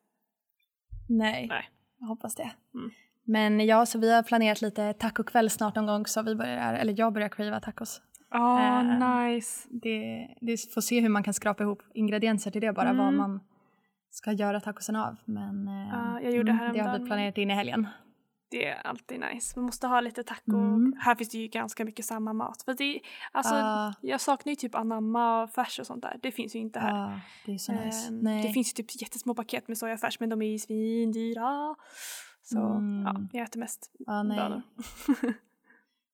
Nej, Nej. jag hoppas det. Mm. Men ja, så vi har planerat lite tacokväll snart någon gång så vi börjar, eller jag börjar crava tacos. Ah, Eh, nice. det, det får se hur man kan skrapa ihop ingredienser till det bara, Mm. vad man ska göra tacosen av. Men Ja, jag gjorde det har vi planerat in i helgen. Det är alltid nice. Man måste ha lite taco. Mm. Här finns det ju ganska mycket samma mat. För det, alltså, Ah. Jag saknar ju typ anamma och färs och sånt där. Det finns ju inte här. Ja, det är så nice. Ehm, Nej. Det finns ju typ jättesmå paket med sojafärs men de är ju svindyra. Så Mm. ja, jag äter mest nej. bönor.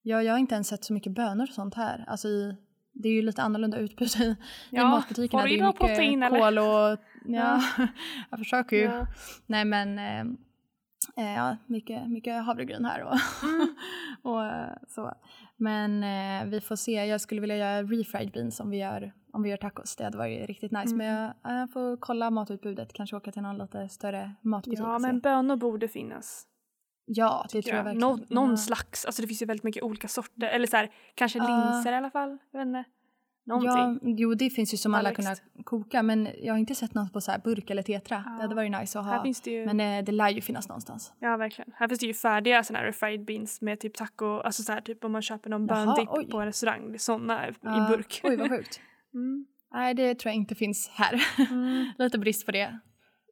Ja, jag har inte ens sett så mycket bönor och sånt här. Alltså i, det är ju lite annorlunda utbud i, i Ja, matbutikerna. får du det in är mycket eller? kol och... Ja, Ja. jag försöker ju. Ja. Nej men, eh, eh, ja, mycket, mycket havregryn här och, Mm. och eh, så. Men eh, vi får se, jag skulle vilja göra refried beans om vi gör, om vi gör tacos. Det hade varit riktigt nice. Mm. Men jag, jag får kolla matutbudet, kanske åka till någon lite större matbutik. ja men bönor borde finnas. ja det tror jag verkligen. Nå- någon ja. slags, alltså det finns ju väldigt mycket olika sorter. Eller så här, kanske linser i alla fall. Jag vet inte. Någonting. Ja, jo det finns ju som alla kunna koka men jag har inte sett något på så burk eller tetra. Ja. Det hade varit nice att ha. Det ju, Men eh, det lär ju finnas någonstans. ja verkligen. Här finns det ju färdiga såna här fried beans med typ taco, alltså så här typ om man köper någon böndipp på en restaurang. Är såna i Ja. burk. Oj vad sjukt. Mm. Nej det tror jag inte finns här. Mm. lite brist på det.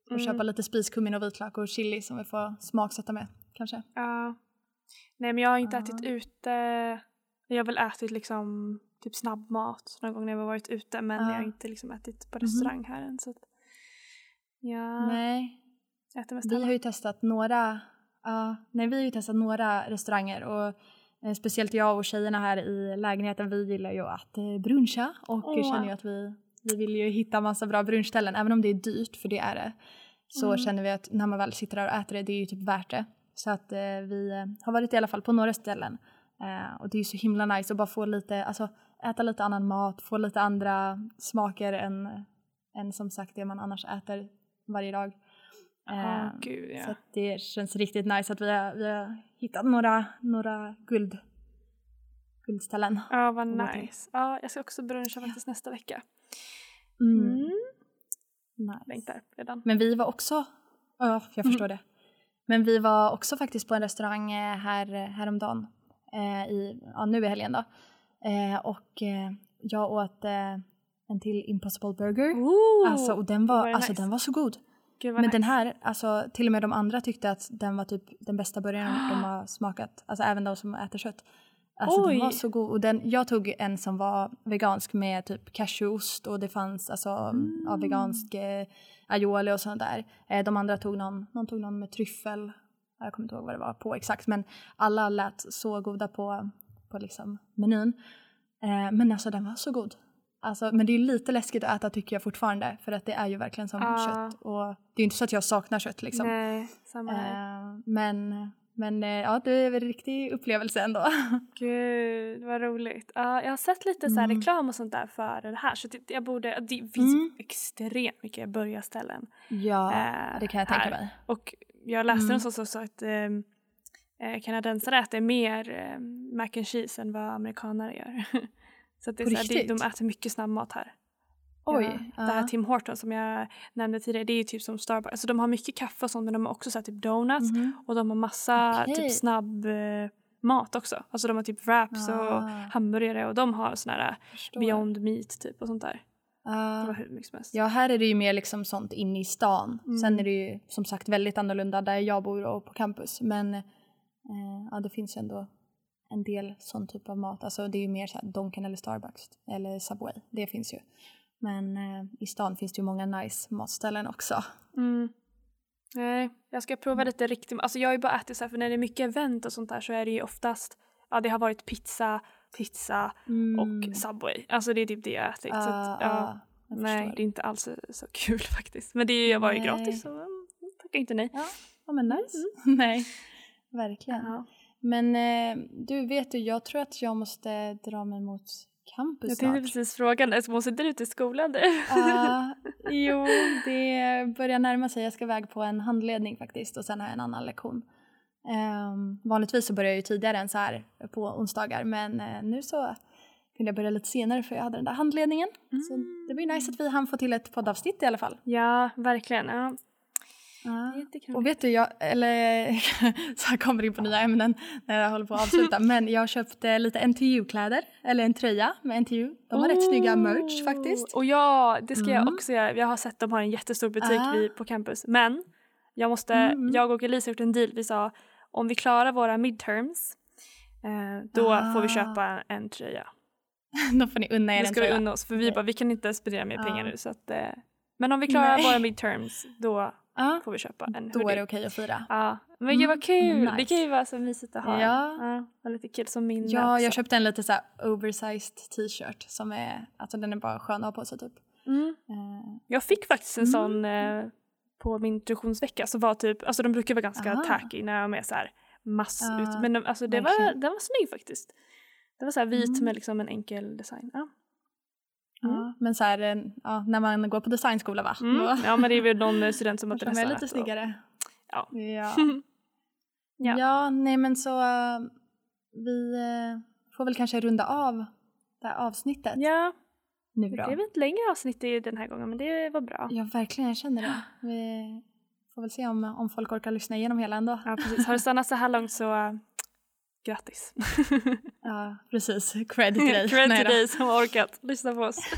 Och Mm. köpa lite spiskummin och vitlök och chili som vi får smaksätta med kanske. Ja. Nej men jag har inte Ja. ätit ute. Jag har väl ätit liksom typ snabbmat någon gång när jag har varit ute men Ja. jag har inte liksom ätit på Mhm. restaurang här än. Så att, ja, Nej, jag äter mest vi hemma. har ju testat några, ja, nej vi har ju testat några restauranger och eh, speciellt jag och tjejerna här i lägenheten vi gillar ju att eh, bruncha och Åh. känner ju att vi, vi vill ju hitta massa bra brunchställen även om det är dyrt för det är det. Så Mm. känner vi att när man väl sitter där och äter det, det är ju typ värt det. Så att eh, vi eh, har varit i alla fall på några ställen eh, och det är ju så himla nice att bara få lite, alltså äta lite annan mat, få lite andra smaker än, än som sagt det man annars äter varje dag. Ja, Eh, gud ja. så det känns riktigt nice att vi har, vi har hittat några, några guld, guldställen. Ja, vad gå till. nice. Ja, jag ska också bruncha faktiskt nästa vecka. Mm. Mm. Nice. Längtar redan. Men vi var också, ja jag Mm. förstår det. Men vi var också faktiskt på en restaurang eh, här, häromdagen, eh, i, ja, nu i helgen då. Eh, och eh, jag åt eh, en till Impossible Burger. Ooh, Alltså, och den var, var alltså, nice? den var så god. Gud, Men nice. den här, alltså till och med de andra tyckte att den var typ den bästa burgaren de har smakat. Alltså även de som äter kött. Alltså den Oj. var så god. Och den, jag tog en som var vegansk med typ cashewost och det fanns alltså Mm. ja, vegansk eh, aioli och sånt där. Eh, de andra tog någon, någon tog någon med tryffel. Jag kommer inte ihåg vad det var på exakt men alla lät så goda på, på liksom menyn. Eh, men alltså den var så god. Alltså, men det är lite läskigt att äta tycker jag fortfarande för att det är ju verkligen som Ja. kött. Och det är ju inte så att jag saknar kött liksom. Nej, samma här. Eh, men men eh, ja, det är en riktig upplevelse ändå. Gud, vad roligt. Ja, jag har sett lite så Mm. reklam och sånt där för det här så det, jag borde, det finns Mm. extremt mycket burgarställen. ja, Eh, det kan jag tänka här. mig. Och jag läste Mm. någonstans också att um, kanadensare äter mer eh, mac and cheese än vad amerikanare gör. så att det är så här, de äter mycket snabbmat här. Oj. Ja, det här. Tim Hortons som jag nämnde tidigare, det är ju typ som Starbucks. Alltså de har mycket kaffe och sånt men de har också så typ donuts Mhm. och de har massa Okej. typ snabb eh, mat också. Alltså de har typ wraps och Ah. hamburgare och de har såna här. Beyond Meat typ och sånt där. Ja. Det var hur mycket som helst. Ja, här är det ju mer liksom sånt inne i stan. Mm. Sen är det ju som sagt väldigt annorlunda där jag bor och på campus. Men eh, ja, det finns ju ändå en del sån typ av mat. Alltså det är ju mer så Donken eller Starbucks eller Subway. Det finns ju. Men eh, i stan finns det ju många nice matställen också. Mm. Nej, jag ska prova lite riktigt. Alltså jag har ju bara ätit så här, för när det är mycket event och sånt där så är det ju oftast, ja det har varit pizza, pizza Mm. och Subway. Alltså det är typ det jag har ätit. så att, ja, jag nej, det är inte alls så kul faktiskt. Men det var ju Nej. gratis så mm, tackar inte nej. Ja men nice. Nej, verkligen. Ja. Men eh, du vet du, jag tror att jag måste dra mig mot campus Jag tänkte snart. precis fråga dig, så måste du till skolan nu? Ja, jo, det börjar närma sig. Jag ska iväg på en handledning faktiskt och sen har jag en annan lektion. Um, vanligtvis så börjar jag ju tidigare än så här på onsdagar men eh, nu så kunde jag börja lite senare för jag hade den där handledningen. Så det ju nice att vi hann få till ett poddavsnitt i alla fall. Ja, verkligen. Ja. Ja. Och vet du, jag, eller så här kommer in på nya ämnen när jag håller på att avsluta, men jag har köpt eh, lite NTU-kläder, eller en tröja med NTU. De har rätt snygga merch faktiskt. Och ja, det ska jag Mm. också göra. Jag har sett de har en jättestor butik Ah. vid, på campus. Men jag måste, Mm, jag och Elisa har gjort en deal. Vi sa om vi klarar våra midterms eh, då Ah. får vi köpa en tröja. Då får ni unna er en ska vi tröja. unna oss för vi bara vi kan inte spendera mer pengar Ja. nu så att eh, men om vi klarar Nej. våra midterms då Ja, får vi köpa en då hoodie. är det okej att fira. Ja, men gud Mm, vad kul! Det nice. kan ju vara så mysigt att ha. Ja. ja lite kul som minne Ja, också. jag köpte en lite så oversized t-shirt som är, alltså den är bara skön att ha på sig typ. Mm. Eh, Jag fick faktiskt en Mm. sån eh, på min introduktionsvecka så var typ, alltså de brukar vara ganska Aha. tacky när de är så här mass ut, men de, alltså det var, den var snygg faktiskt. Det var så vit Mm. med liksom en enkel design. Ja. Ja, men så här, ja, när man går på designskola va? Mm. Ja men det är väl någon eh, student som har kanske de är dressat. lite snyggare. Ja. Ja. Ja. ja. nej men så eh, vi eh, får väl kanske runda av det här avsnittet Ja, nu det då. blev ett längre avsnitt den här gången men det var bra. Ja, verkligen, jag känner det. Vi får väl se om, om folk orkar lyssna igenom hela ändå. Ja precis, har du stannat så här långt så grattis. Ja, precis. Cred till dig. Cred till dig som har orkat lyssna på oss.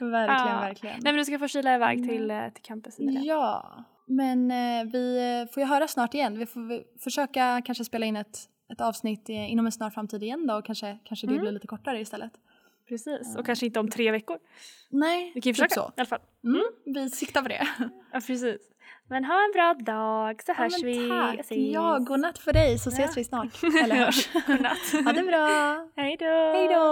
Verkligen, Ja. verkligen. Nej men du ska få kila iväg Mm. till, eh, till campus Emilia. Ja, men eh, vi eh, får ju höra snart igen. Vi får vi försöka kanske spela in ett, ett avsnitt eh, inom en snar framtid igen då och kanske, kanske det Mm. blir lite kortare istället. Precis, och kanske inte om tre veckor. Nej, Vi kan ju typ försöka så. i alla fall. Mm, vi siktar på det. Ja precis. Men ha en bra dag så hörs ja, men vi. tack. Ses. Ja, godnatt för dig så Ja. ses vi snart. Eller hörs. Godnatt. ha det bra. Hej då. Hej då.